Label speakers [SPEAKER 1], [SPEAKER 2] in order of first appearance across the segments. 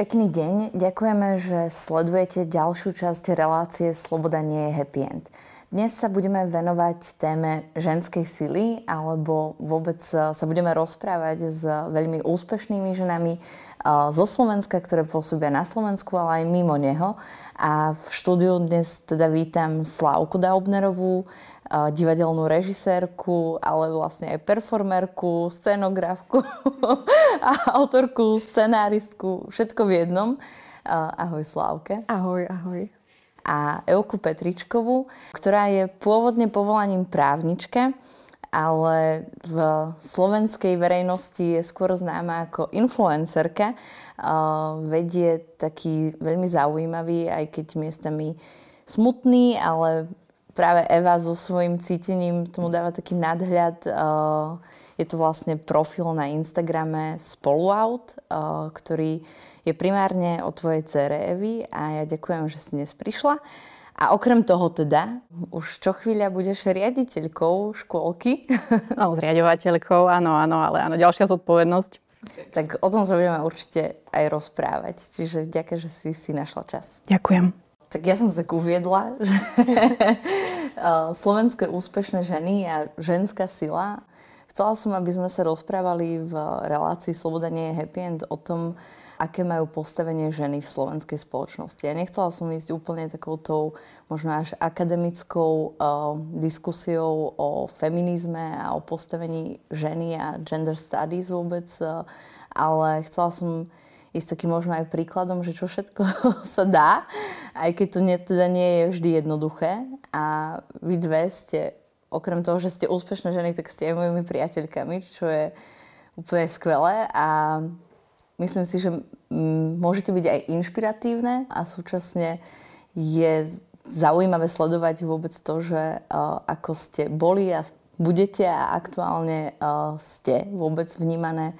[SPEAKER 1] Pekný deň, ďakujeme, že sledujete ďalšiu časť relácie Sloboda nie je happy end. Dnes sa budeme venovať téme ženskej sily alebo vôbec sa budeme rozprávať s veľmi úspešnými ženami zo Slovenska, ktoré pôsobia na Slovensku, ale aj mimo neho. A v štúdiu dnes teda vítam Slávku Daubnerovú, divadelnú režisérku, ale vlastne aj performerku, scenografku a autorku, scenáristku, všetko v jednom. Ahoj Slávke.
[SPEAKER 2] Ahoj, ahoj.
[SPEAKER 1] A Euku Petričkovú, ktorá je pôvodne povolaním právnička, ale v slovenskej verejnosti je skôr známa ako influencerka. Vedie taký veľmi zaujímavý, aj keď miestami smutný, ale práve Eva so svojím cítením tomu dáva taký nadhľad. Je to vlastne profil na Instagrame Spoluout, ktorý je primárne o tvojej cere Evy a ja ďakujem, že si dnes prišla. A okrem toho teda, už čo chvíľa budeš riaditeľkou škôlky.
[SPEAKER 2] No, zriadovateľkou, áno, áno, ale áno, ďalšia zodpovednosť.
[SPEAKER 1] Tak o tom sa budeme určite aj rozprávať. Čiže ďakujem, že si si našla čas.
[SPEAKER 2] Ďakujem.
[SPEAKER 1] Tak ja som sa tak uviedla, že slovenské úspešné ženy a ženská sila. Chcela som, aby sme sa rozprávali v relácii Sloboda nie je happy end o tom, aké majú postavenie ženy v slovenskej spoločnosti. Ja nechcela som ísť úplne takoutou možno až akademickou uh, diskusiou o feminizme a o postavení ženy a gender studies vôbec, uh, ale chcela som ísť takým možno aj príkladom, že čo všetko sa dá, aj keď to nie, teda nie je vždy jednoduché. A vy dve ste, okrem toho, že ste úspešné ženy, tak ste aj mojimi priateľkami, čo je úplne skvelé. A myslím si, že môžete byť aj inšpiratívne a súčasne je zaujímavé sledovať vôbec to, že uh, ako ste boli a budete a aktuálne uh, ste vôbec vnímané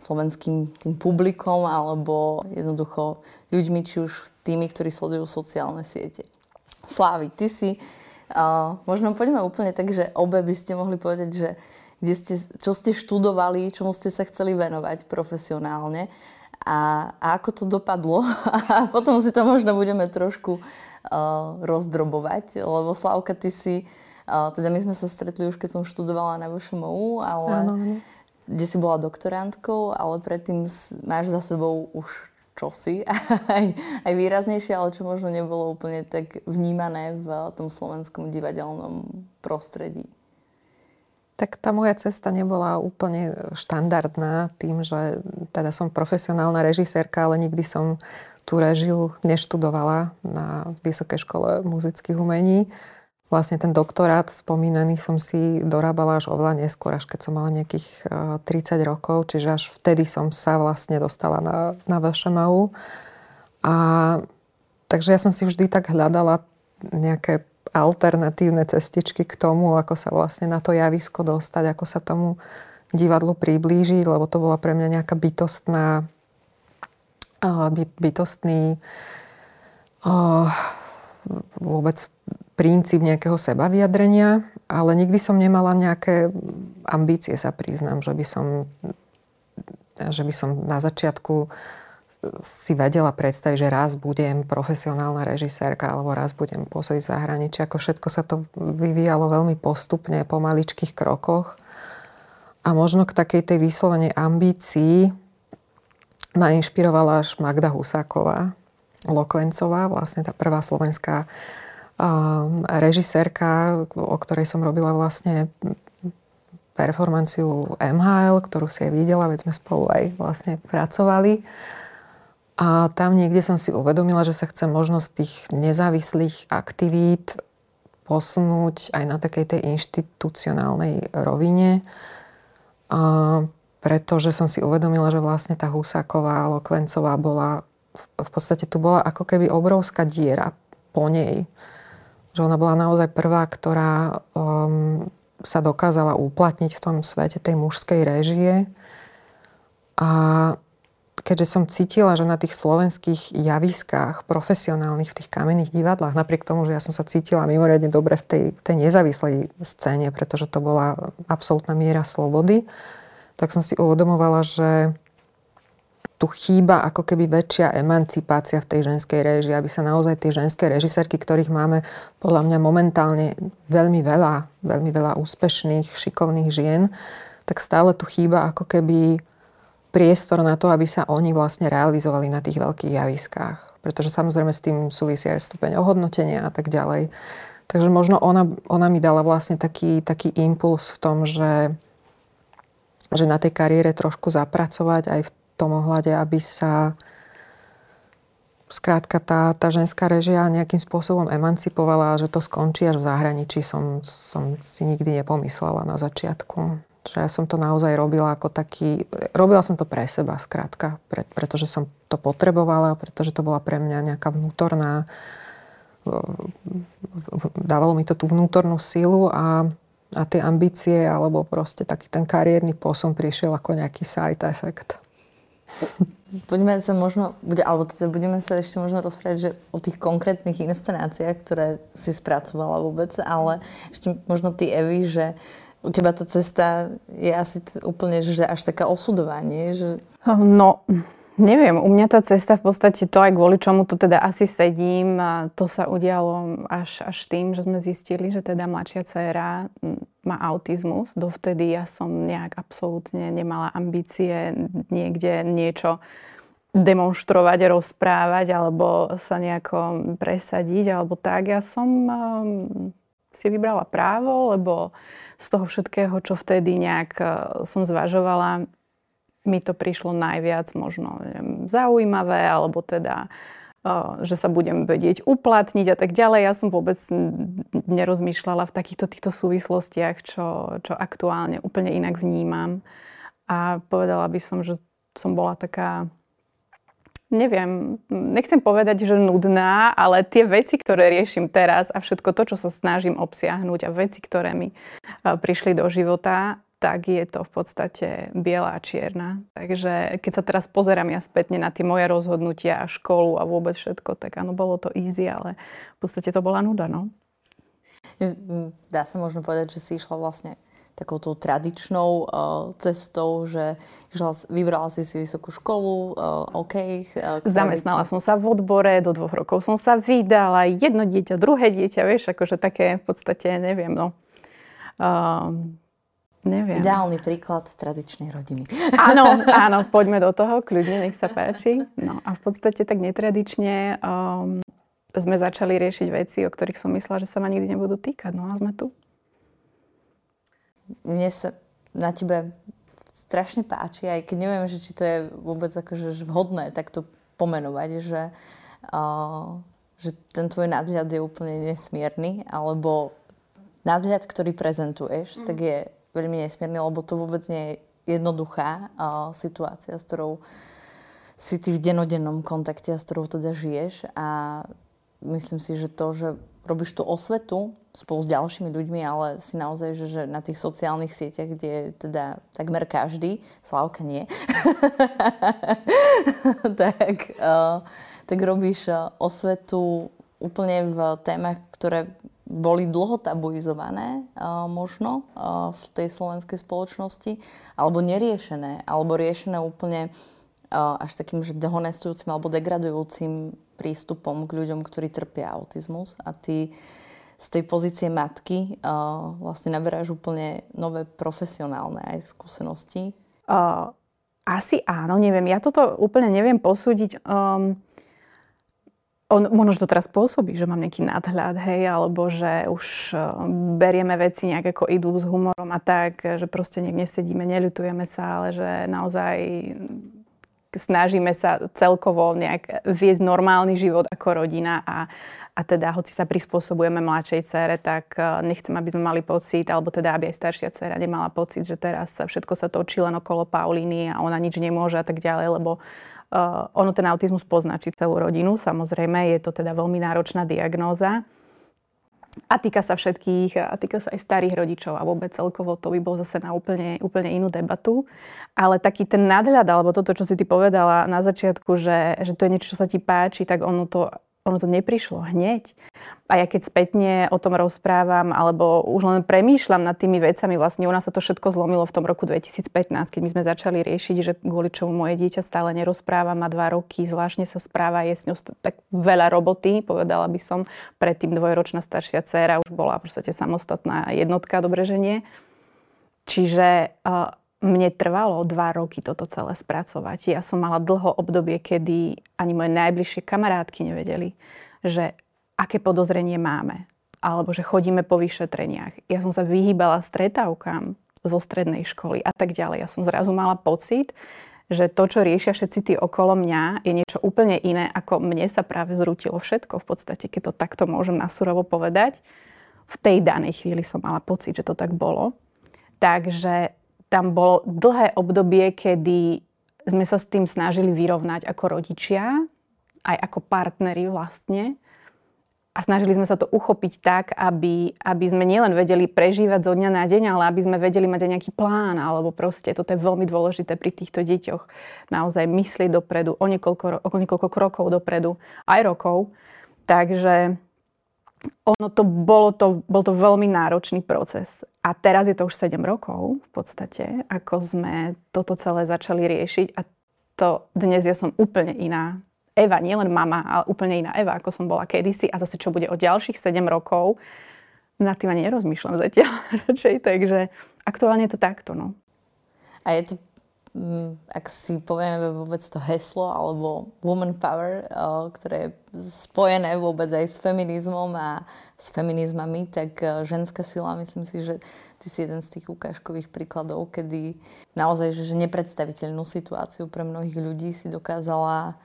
[SPEAKER 1] slovenským tým publikom alebo jednoducho ľuďmi, či už tými, ktorí sledujú sociálne siete. Slávy, ty si, uh, možno poďme úplne tak, že obe by ste mohli povedať, že kde ste, čo ste študovali, čomu ste sa chceli venovať profesionálne a, a ako to dopadlo. A potom si to možno budeme trošku uh, rozdrobovať, lebo Slavka, ty si, uh, teda my sme sa stretli už keď som študovala na VŠMU, ale... Áno, kde si bola doktorantkou, ale predtým máš za sebou už čosi, aj, aj výraznejšie, ale čo možno nebolo úplne tak vnímané v tom slovenskom divadelnom prostredí.
[SPEAKER 2] Tak tá moja cesta nebola úplne štandardná tým, že teda som profesionálna režisérka, ale nikdy som tú režiu neštudovala na Vysokej škole muzických umení. Vlastne ten doktorát spomínaný som si dorábala až oveľa neskôr, až keď som mala nejakých 30 eh, rokov, čiže až vtedy som sa vlastne dostala na, na VŠMU. A takže ja som si vždy tak hľadala nejaké alternatívne cestičky k tomu, ako sa vlastne na to javisko dostať, ako sa tomu divadlu priblížiť, lebo to bola pre mňa nejaká bytostná eh, bytostný eh, vôbec princíp nejakého seba vyjadrenia, ale nikdy som nemala nejaké ambície, sa priznám, že by som, že by som na začiatku si vedela predstaviť, že raz budem profesionálna režisérka alebo raz budem pôsobiť v zahraničí. Ako všetko sa to vyvíjalo veľmi postupne, po maličkých krokoch. A možno k takej tej vyslovenej ambícii ma inšpirovala až Magda Husáková, Lokvencová, vlastne tá prvá slovenská režisérka, o ktorej som robila vlastne performanciu MHL, ktorú si aj videla, veď sme spolu aj vlastne pracovali. A tam niekde som si uvedomila, že sa chcem možnosť tých nezávislých aktivít posunúť aj na takej tej inštitucionálnej rovine. A pretože som si uvedomila, že vlastne tá Husáková, Lokvencová bola, v podstate tu bola ako keby obrovská diera po nej že ona bola naozaj prvá, ktorá um, sa dokázala uplatniť v tom svete tej mužskej réžie. A keďže som cítila, že na tých slovenských javiskách, profesionálnych, v tých kamenných divadlách, napriek tomu, že ja som sa cítila mimoriadne dobre v tej, tej nezávislej scéne, pretože to bola absolútna miera slobody, tak som si uvedomovala, že tu chýba ako keby väčšia emancipácia v tej ženskej réžii, aby sa naozaj tie ženské režisérky, ktorých máme podľa mňa momentálne veľmi veľa, veľmi veľa úspešných, šikovných žien, tak stále tu chýba ako keby priestor na to, aby sa oni vlastne realizovali na tých veľkých javiskách. Pretože samozrejme s tým súvisia aj stupeň ohodnotenia a tak ďalej. Takže možno ona, ona mi dala vlastne taký, taký impuls v tom, že, že na tej kariére trošku zapracovať aj v tom ohľade, aby sa skrátka tá, tá ženská režia nejakým spôsobom emancipovala a že to skončí až v zahraničí som, som si nikdy nepomyslela na začiatku. Že ja som to naozaj robila ako taký... Robila som to pre seba, skrátka, pre, pretože som to potrebovala, pretože to bola pre mňa nejaká vnútorná... Dávalo mi to tú vnútornú silu a, a tie ambície alebo proste taký ten kariérny posun prišiel ako nejaký side effect.
[SPEAKER 1] Poďme sa možno, alebo teda budeme sa ešte možno rozprávať že o tých konkrétnych inscenáciách, ktoré si spracovala vôbec, ale ešte možno ty, Evi, že u teba tá cesta je asi úplne že až taká osudovanie, že...
[SPEAKER 3] No, Neviem, u mňa tá cesta v podstate to aj kvôli čomu tu teda asi sedím, to sa udialo až, až tým, že sme zistili, že teda mladšia dcéra má autizmus. Dovtedy ja som nejak absolútne nemala ambície niekde niečo demonstrovať, rozprávať alebo sa nejako presadiť alebo tak. Ja som um, si vybrala právo, lebo z toho všetkého, čo vtedy nejak uh, som zvažovala, mi to prišlo najviac možno neviem, zaujímavé, alebo teda že sa budem vedieť uplatniť a tak ďalej. Ja som vôbec nerozmýšľala v takýchto týchto súvislostiach, čo, čo aktuálne úplne inak vnímam. A povedala by som, že som bola taká, neviem, nechcem povedať, že nudná, ale tie veci, ktoré riešim teraz a všetko to, čo sa snažím obsiahnuť a veci, ktoré mi prišli do života, tak je to v podstate biela a čierna. Takže keď sa teraz pozerám ja spätne na tie moje rozhodnutia a školu a vôbec všetko, tak áno, bolo to easy, ale v podstate to bola nuda, no.
[SPEAKER 1] Dá sa možno povedať, že si išla vlastne takouto tradičnou uh, cestou, že išla, vybrala si si vysokú školu, uh, OK.
[SPEAKER 3] Uh, Zamestnala som sa v odbore, do dvoch rokov som sa vydala, jedno dieťa, druhé dieťa, vieš, akože také v podstate, neviem, no. Uh,
[SPEAKER 1] Neviem. Ideálny príklad tradičnej rodiny.
[SPEAKER 3] Áno, áno, poďme do toho, kľudne, nech sa páči. No a v podstate tak netradične um, sme začali riešiť veci, o ktorých som myslela, že sa ma nikdy nebudú týkať. No a sme tu.
[SPEAKER 1] Mne sa na tebe strašne páči, aj keď neviem, že či to je vôbec akože vhodné takto pomenovať, že, uh, že ten tvoj nadhľad je úplne nesmierny, alebo nadhľad, ktorý prezentuješ, mm. tak je veľmi nesmierny, lebo to vôbec nie je jednoduchá uh, situácia, s ktorou si ty v denodennom kontakte a s ktorou teda žiješ. A myslím si, že to, že robíš tú osvetu spolu s ďalšími ľuďmi, ale si naozaj, že, že na tých sociálnych sieťach, kde je teda takmer každý, Slavka nie, tak, uh, tak robíš osvetu úplne v témach, ktoré boli dlho tabuizované uh, možno uh, v tej slovenskej spoločnosti, alebo neriešené, alebo riešené úplne uh, až takým že dehonestujúcim alebo degradujúcim prístupom k ľuďom, ktorí trpia autizmus. A ty z tej pozície matky vlastne naberáš úplne nové profesionálne aj skúsenosti.
[SPEAKER 3] Uh, asi áno, neviem. Ja toto úplne neviem posúdiť. Um, on, možno, to teraz pôsobí, že mám nejaký nadhľad, hej, alebo že už uh, berieme veci nejak ako idú s humorom a tak, že proste niekde nesedíme, neľutujeme sa, ale že naozaj snažíme sa celkovo nejak viesť normálny život ako rodina a, a teda hoci sa prispôsobujeme mladšej cére, tak uh, nechcem, aby sme mali pocit, alebo teda aby aj staršia dcera nemala pocit, že teraz všetko sa točí len okolo Paulíny a ona nič nemôže a tak ďalej, lebo Uh, ono ten autizmus poznačí celú rodinu, samozrejme, je to teda veľmi náročná diagnóza. A týka sa všetkých, a týka sa aj starých rodičov a vôbec celkovo to by bolo zase na úplne, úplne inú debatu. Ale taký ten nadhľad, alebo toto, čo si ty povedala na začiatku, že, že to je niečo, čo sa ti páči, tak ono to ono to neprišlo hneď. A ja keď spätne o tom rozprávam, alebo už len premýšľam nad tými vecami, vlastne u nás sa to všetko zlomilo v tom roku 2015, keď my sme začali riešiť, že kvôli čomu moje dieťa stále nerozpráva, má dva roky, zvláštne sa správa, je s ňou tak veľa roboty, povedala by som. Predtým dvojročná staršia dcéra už bola v podstate samostatná jednotka, dobre, že nie. Čiže uh, mne trvalo dva roky toto celé spracovať. Ja som mala dlho obdobie, kedy ani moje najbližšie kamarátky nevedeli, že aké podozrenie máme. Alebo že chodíme po vyšetreniach. Ja som sa vyhýbala stretávkam zo strednej školy a tak ďalej. Ja som zrazu mala pocit, že to, čo riešia všetci tí okolo mňa, je niečo úplne iné, ako mne sa práve zrútilo všetko. V podstate, keď to takto môžem nasurovo povedať, v tej danej chvíli som mala pocit, že to tak bolo. Takže tam bolo dlhé obdobie, kedy sme sa s tým snažili vyrovnať ako rodičia, aj ako partneri vlastne. A snažili sme sa to uchopiť tak, aby, aby sme nielen vedeli prežívať zo dňa na deň, ale aby sme vedeli mať aj nejaký plán, alebo proste, toto je veľmi dôležité pri týchto deťoch, naozaj myslieť dopredu, o niekoľko, o niekoľko krokov dopredu, aj rokov. Takže ono to bolo to, bol to veľmi náročný proces. A teraz je to už 7 rokov v podstate, ako sme toto celé začali riešiť a to dnes ja som úplne iná. Eva, nielen mama, ale úplne iná Eva, ako som bola kedysi a zase čo bude o ďalších 7 rokov, na tým ani nerozmýšľam zatiaľ radšej, takže aktuálne je to takto, no.
[SPEAKER 1] A je to ak si povieme vôbec to heslo alebo woman power, eh, ktoré je spojené vôbec aj s feminizmom a s feminizmami, tak eh, ženská sila, myslím si, že ty si jeden z tých ukážkových príkladov, kedy naozaj že nepredstaviteľnú situáciu pre mnohých ľudí si dokázala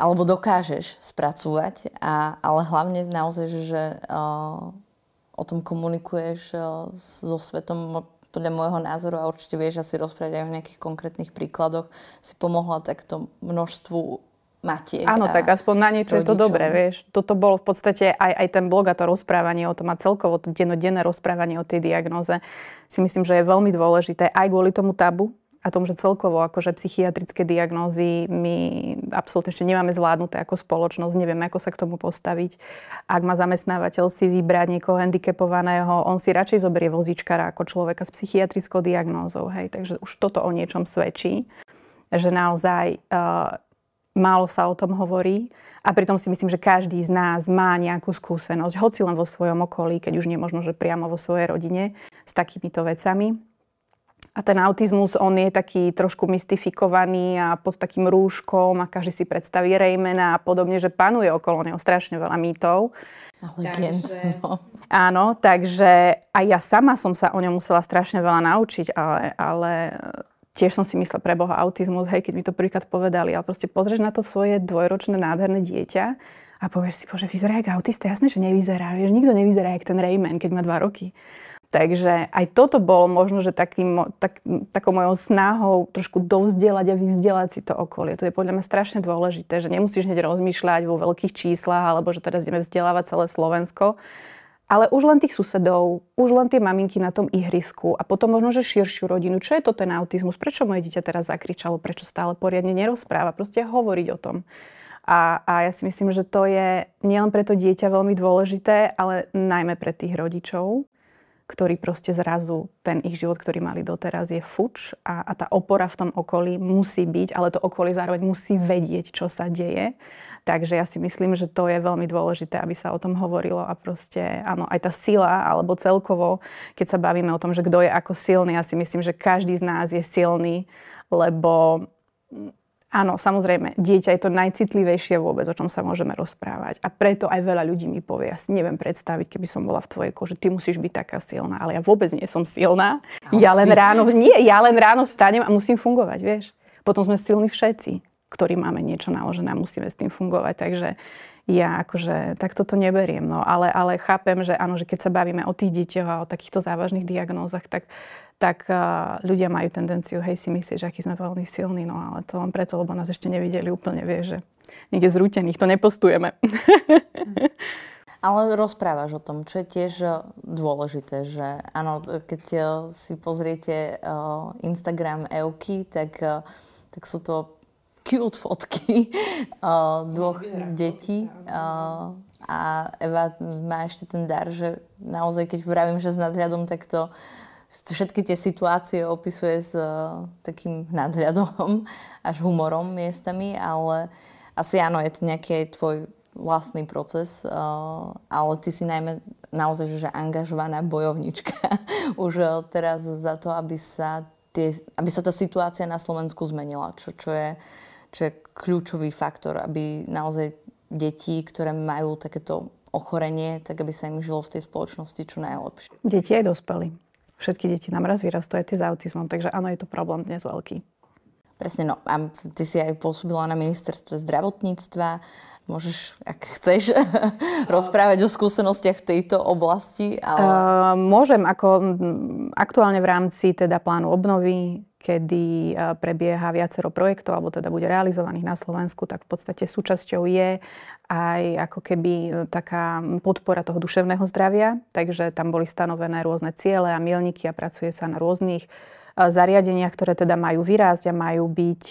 [SPEAKER 1] alebo dokážeš spracovať, a, ale hlavne naozaj, že uh, o tom komunikuješ so svetom podľa môjho názoru, a určite vieš asi rozprávať aj o nejakých konkrétnych príkladoch, si pomohla takto množstvu matiek.
[SPEAKER 3] Áno, tak aspoň na niečo rodičom. je to dobré, vieš. Toto bolo v podstate aj, aj ten blog a to rozprávanie o tom a celkovo to dennodenné rozprávanie o tej diagnoze si myslím, že je veľmi dôležité aj kvôli tomu tabu, a tom, že celkovo akože psychiatrické diagnózy my absolútne ešte nemáme zvládnuté ako spoločnosť, nevieme, ako sa k tomu postaviť. Ak má zamestnávateľ si vybrať niekoho handicapovaného, on si radšej zoberie vozičkara ako človeka s psychiatrickou diagnózou. Hej. Takže už toto o niečom svedčí, že naozaj uh, málo sa o tom hovorí. A pritom si myslím, že každý z nás má nejakú skúsenosť, hoci len vo svojom okolí, keď už nie možno, že priamo vo svojej rodine, s takýmito vecami. A ten autizmus, on je taký trošku mystifikovaný a pod takým rúškom a každý si predstaví Raymana a podobne, že panuje okolo neho strašne veľa mýtov.
[SPEAKER 1] Takže, no.
[SPEAKER 3] Áno, takže aj ja sama som sa o ňom musela strašne veľa naučiť, ale, ale tiež som si myslela pre Boha autizmus, hej, keď mi to prvýkrát povedali, ale proste pozrieš na to svoje dvojročné nádherné dieťa a povieš si, bože, vyzerá jak autista, jasné, že nevyzerá, vieš, nikto nevyzerá jak ten Rayman, keď má dva roky. Takže aj toto bolo možno, že takým, tak, takou mojou snahou trošku dovzdelať a vyvzdelať si to okolie. To je podľa mňa strašne dôležité, že nemusíš hneď rozmýšľať vo veľkých číslach, alebo že teraz ideme vzdelávať celé Slovensko, ale už len tých susedov, už len tie maminky na tom ihrisku a potom možno, že širšiu rodinu. Čo je to ten autizmus? Prečo moje dieťa teraz zakričalo? Prečo stále poriadne nerozpráva? Proste hovoriť o tom. A, a ja si myslím, že to je nielen pre to dieťa veľmi dôležité, ale najmä pre tých rodičov, ktorí proste zrazu ten ich život, ktorý mali doteraz, je fuč a, a tá opora v tom okolí musí byť, ale to okolie zároveň musí vedieť, čo sa deje. Takže ja si myslím, že to je veľmi dôležité, aby sa o tom hovorilo a proste, áno, aj tá sila, alebo celkovo, keď sa bavíme o tom, že kto je ako silný, ja si myslím, že každý z nás je silný, lebo Áno, samozrejme, dieťa je to najcitlivejšie vôbec, o čom sa môžeme rozprávať. A preto aj veľa ľudí mi povie, ja si neviem predstaviť, keby som bola v tvojej koži, ty musíš byť taká silná, ale ja vôbec nie som silná. Ale ja len ráno, nie, ja len ráno vstanem a musím fungovať, vieš. Potom sme silní všetci, ktorí máme niečo naložené a musíme s tým fungovať. Takže ja akože takto to neberiem. No, ale, ale chápem, že áno, že keď sa bavíme o tých deťoch a o takýchto závažných diagnózach, tak, tak uh, ľudia majú tendenciu, hej, si myslieť, že aký sme veľmi silní, no ale to len preto, lebo nás ešte nevideli úplne, vieš, že niekde zrútených to nepostujeme.
[SPEAKER 1] Ale rozprávaš o tom, čo je tiež e, dôležité, že áno, keď e, si pozriete Instagram Euky, tak, tak sú to cute fotky uh, dvoch detí. Uh, a Eva má ešte ten dar, že naozaj, keď vravím, že s nadhľadom, tak to všetky tie situácie opisuje s uh, takým nadhľadom až humorom miestami, ale asi áno, je to nejaký aj tvoj vlastný proces, uh, ale ty si najmä naozaj že angažovaná bojovnička už uh, teraz za to, aby sa, tie, aby sa tá situácia na Slovensku zmenila, čo, čo, je, čo je kľúčový faktor, aby naozaj deti, ktoré majú takéto ochorenie, tak aby sa im žilo v tej spoločnosti čo najlepšie.
[SPEAKER 3] Deti aj dospelí. Všetky deti nám raz vyrastú aj tie s autizmom, takže áno, je to problém dnes veľký.
[SPEAKER 1] Presne, no a ty si aj pôsobila na ministerstve zdravotníctva. Môžeš, ak chceš, rozprávať o skúsenostiach v tejto oblasti?
[SPEAKER 3] Ale... Uh, môžem, ako aktuálne v rámci teda plánu obnovy kedy e, prebieha viacero projektov, alebo teda bude realizovaných na Slovensku, tak v podstate súčasťou je aj ako keby e, taká podpora toho duševného zdravia. Takže tam boli stanovené rôzne ciele a milníky a pracuje sa na rôznych e, zariadeniach, ktoré teda majú vyrásť a majú byť,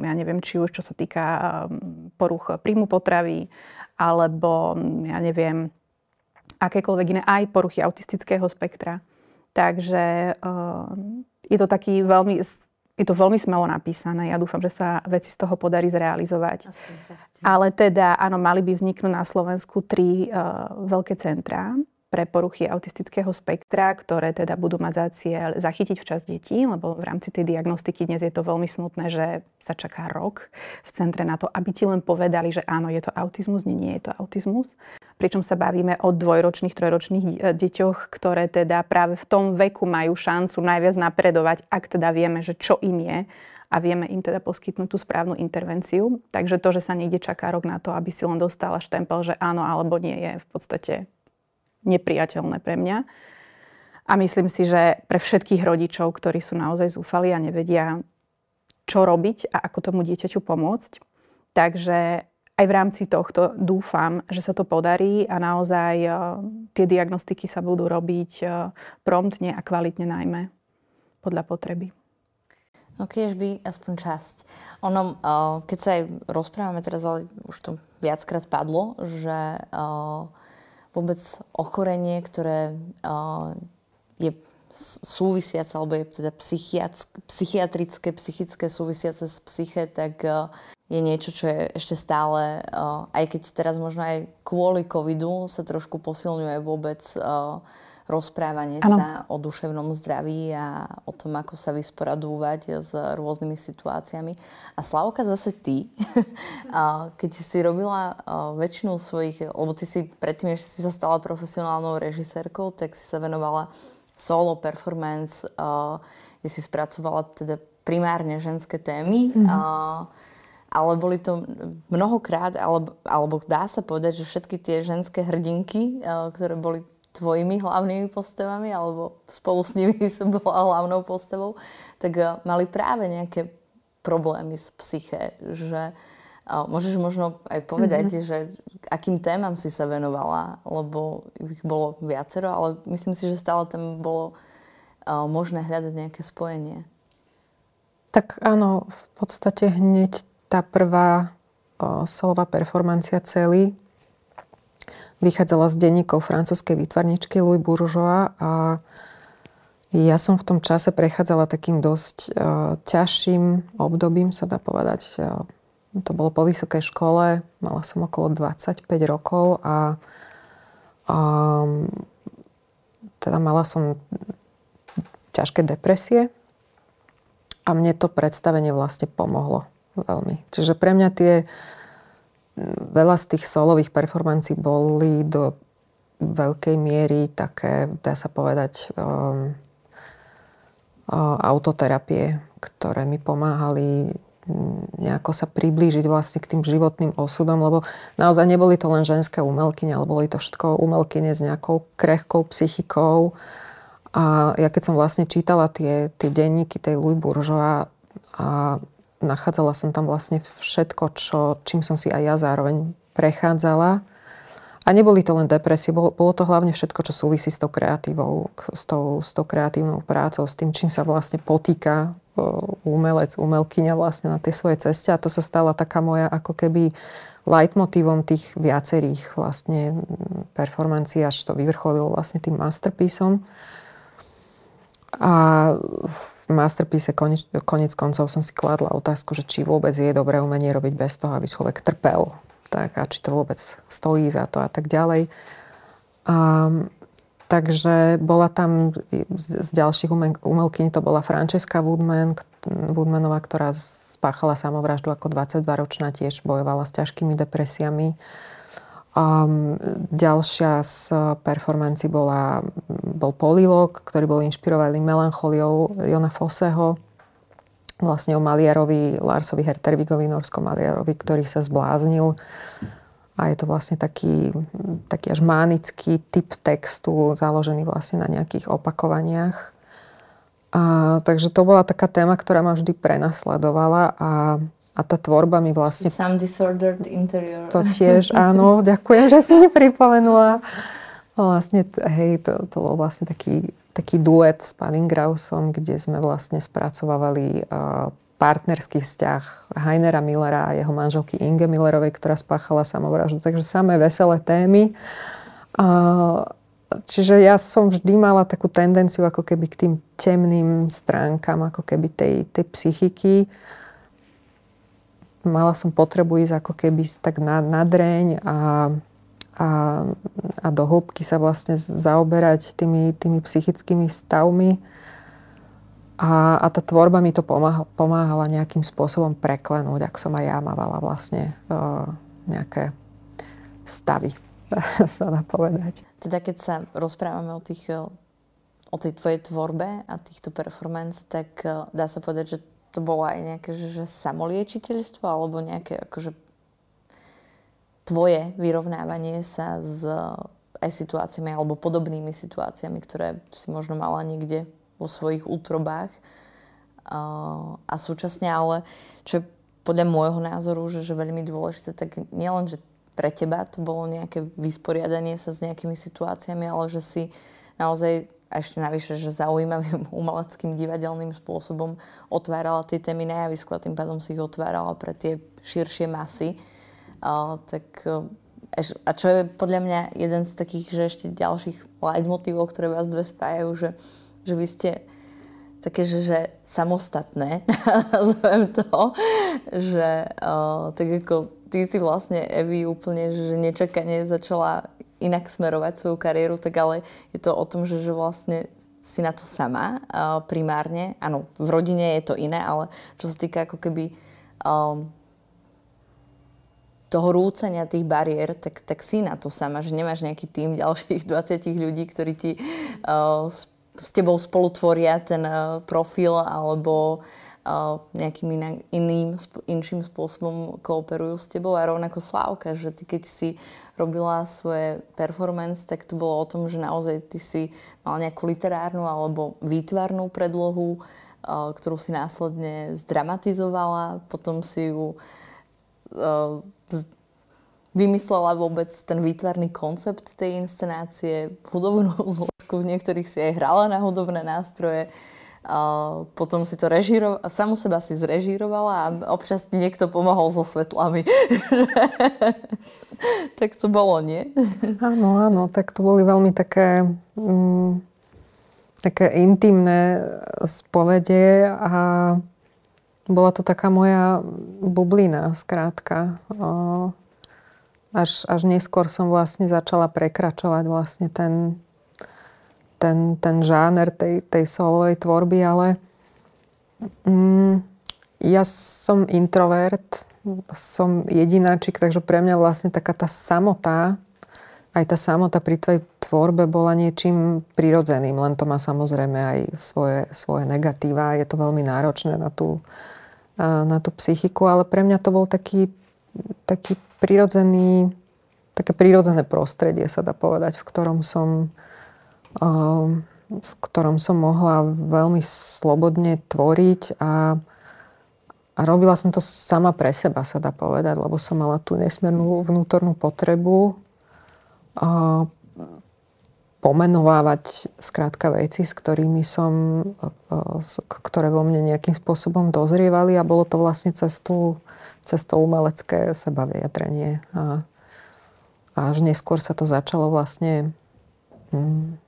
[SPEAKER 3] ja neviem, či už čo sa týka poruch príjmu potravy, alebo ja neviem, akékoľvek iné, aj poruchy autistického spektra. Takže je to taký veľmi, je to veľmi smelo napísané. Ja dúfam, že sa veci z toho podarí zrealizovať. Ale teda, áno, mali by vzniknúť na Slovensku tri uh, veľké centrá pre poruchy autistického spektra, ktoré teda budú mať za cieľ zachytiť včas detí, lebo v rámci tej diagnostiky dnes je to veľmi smutné, že sa čaká rok v centre na to, aby ti len povedali, že áno, je to autizmus, nie, nie je to autizmus. Pričom sa bavíme o dvojročných, trojročných e, deťoch, ktoré teda práve v tom veku majú šancu najviac napredovať, ak teda vieme, že čo im je a vieme im teda poskytnúť tú správnu intervenciu. Takže to, že sa niekde čaká rok na to, aby si len dostala štempel, že áno alebo nie, je v podstate nepriateľné pre mňa. A myslím si, že pre všetkých rodičov, ktorí sú naozaj zúfali a nevedia, čo robiť a ako tomu dieťaťu pomôcť. Takže aj v rámci tohto dúfam, že sa to podarí a naozaj uh, tie diagnostiky sa budú robiť uh, promptne a kvalitne najmä podľa potreby.
[SPEAKER 1] No keď by aspoň časť. Ono, uh, keď sa aj rozprávame teraz, ale už to viackrát padlo, že vôbec ochorenie, ktoré je súvisiace, alebo je teda psychiatrické, psychické súvisiace s psyche, tak uh, je niečo, čo je ešte stále, uh, aj keď teraz možno aj kvôli covidu sa trošku posilňuje vôbec uh, rozprávanie ano. sa o duševnom zdraví a o tom, ako sa vysporadúvať s rôznymi situáciami. A Slavka, zase ty, keď si robila väčšinu svojich, lebo ty si predtým, než si sa stala profesionálnou režisérkou, tak si sa venovala solo performance, kde si spracovala teda primárne ženské témy. Mm-hmm. Ale boli to mnohokrát, alebo, alebo dá sa povedať, že všetky tie ženské hrdinky, ktoré boli tvojimi hlavnými postavami alebo spolu s nimi som bola hlavnou postavou, tak uh, mali práve nejaké problémy s psyché, že uh, môžeš možno aj povedať, mm-hmm. že akým témam si sa venovala, lebo ich bolo viacero, ale myslím si, že stále tam bolo možné hľadať nejaké spojenie.
[SPEAKER 2] Tak áno, v podstate hneď tá prvá solová performancia celý vychádzala z denníkov francúzskej výtvarničky Louis Bourgeois a ja som v tom čase prechádzala takým dosť uh, ťažším obdobím, sa dá povedať. Uh, to bolo po vysokej škole, mala som okolo 25 rokov a um, teda mala som ťažké depresie a mne to predstavenie vlastne pomohlo veľmi. Čiže pre mňa tie veľa z tých solových performancí boli do veľkej miery také, dá sa povedať, um, uh, autoterapie, ktoré mi pomáhali nejako sa priblížiť vlastne k tým životným osudom, lebo naozaj neboli to len ženské umelkyne, ale boli to všetko umelkyne s nejakou krehkou psychikou. A ja keď som vlastne čítala tie, tie denníky tej Louis Bourgeois a nachádzala som tam vlastne všetko, čo, čím som si aj ja zároveň prechádzala. A neboli to len depresie, bolo, bolo to hlavne všetko, čo súvisí s tou kreatívou, s tou, s tou kreatívnou prácou, s tým, čím sa vlastne potýka umelec, umelkyňa vlastne na tej svojej ceste a to sa stala taká moja ako keby leitmotívom tých viacerých vlastne performancií, až to vyvrcholilo vlastne tým masterpiesom. A v masterpiece konec, konec koncov som si kladla otázku, že či vôbec je dobré umenie robiť bez toho, aby človek trpel. Tak, a či to vôbec stojí za to a tak ďalej. A, takže bola tam z, ďalších umel, umelkyň, to bola Francesca Woodman, Woodmanová, ktorá spáchala samovraždu ako 22-ročná, tiež bojovala s ťažkými depresiami. Um, ďalšia z performanci bola, bol Polilog, ktorý bol inšpirovaný melancholiou Jona Fosseho, vlastne o Maliarovi, Larsovi Hertervigovi, norskom Maliarovi, ktorý sa zbláznil. A je to vlastne taký, taký až mánický typ textu, založený vlastne na nejakých opakovaniach. A, takže to bola taká téma, ktorá ma vždy prenasledovala a a tá tvorba mi vlastne...
[SPEAKER 1] Some disordered interior.
[SPEAKER 2] To tiež, áno, ďakujem, že si mi pripomenula. Vlastne, hej, to, to bol vlastne taký, taký duet s Panim Grausom, kde sme vlastne spracovávali uh, partnerský vzťah Heinera Millera a jeho manželky Inge Millerovej, ktorá spáchala samovraždu. Takže samé veselé témy. Čiže ja som vždy mala takú tendenciu ako keby k tým temným stránkam ako keby tej, tej psychiky mala som potrebu ísť ako keby tak na, na dreň a, a, a do hĺbky sa vlastne zaoberať tými, tými psychickými stavmi. A, a tá tvorba mi to pomáhala, pomáhala nejakým spôsobom preklenúť, ak som aj ja mávala vlastne uh, nejaké stavy, sa dá povedať.
[SPEAKER 1] Teda keď sa rozprávame o, tých, o tej tvojej tvorbe a týchto performance, tak dá sa povedať, že to bolo aj nejaké že, že samoliečiteľstvo alebo nejaké akože tvoje vyrovnávanie sa s aj situáciami alebo podobnými situáciami, ktoré si možno mala niekde vo svojich útrobách. A súčasne ale, čo je podľa môjho názoru, že, že veľmi dôležité, tak nielen, že pre teba to bolo nejaké vysporiadanie sa s nejakými situáciami, ale že si naozaj a ešte navyše, že zaujímavým umeleckým divadelným spôsobom otvárala tie témy na javisku a tým pádom si ich otvárala pre tie širšie masy. Uh, tak, uh, a čo je podľa mňa jeden z takých, že ešte ďalších leitmotívov, ktoré vás dve spájajú, že, že vy ste také, že, že samostatné, nazvem to, že uh, tak ako ty si vlastne Evi úplne, že nečakane začala inak smerovať svoju kariéru, tak ale je to o tom, že, že vlastne si na to sama uh, primárne. Áno, v rodine je to iné, ale čo sa týka ako keby um, toho rúcania tých bariér, tak, tak si na to sama, že nemáš nejaký tým ďalších 20 ľudí, ktorí ti uh, s, tebou spolutvoria ten uh, profil alebo uh, nejakým iným, inším spôsobom kooperujú s tebou. A rovnako Slávka, že ty keď si robila svoje performance, tak to bolo o tom, že naozaj ty si mal nejakú literárnu alebo výtvarnú predlohu, uh, ktorú si následne zdramatizovala, potom si ju vymyslela vôbec ten výtvarný koncept tej inscenácie, hudobnú zložku, v niektorých si aj hrala na hudobné nástroje, a potom si to režírovala, samu seba si zrežírovala a občas niekto pomohol so svetlami. tak to bolo, nie?
[SPEAKER 2] áno, áno, tak to boli veľmi také, mm, také intimné spovede a bola to taká moja bublina, skrátka. Až, až neskôr som vlastne začala prekračovať vlastne ten, ten, ten žáner tej, tej solovej tvorby, ale mm, ja som introvert, som jedináčik, takže pre mňa vlastne taká tá samota, aj tá samota pri tvojej tvorbe bola niečím prirodzeným, len to má samozrejme aj svoje, svoje negatíva, je to veľmi náročné na tú, na tú psychiku, ale pre mňa to bol taký, taký prirodzený, také prirodzené prostredie, sa dá povedať, v ktorom som Ehm, v ktorom som mohla veľmi slobodne tvoriť a, a robila som to sama pre seba, sa dá povedať, lebo som mala tú nesmiernú vnútornú potrebu a pomenovávať skrátka veci, s ktorými som, ktoré vo mne nejakým spôsobom dozrievali a bolo to vlastne cez, tú, cez to umelecké sebavyjadrenie. A, a až neskôr sa to začalo vlastne mm,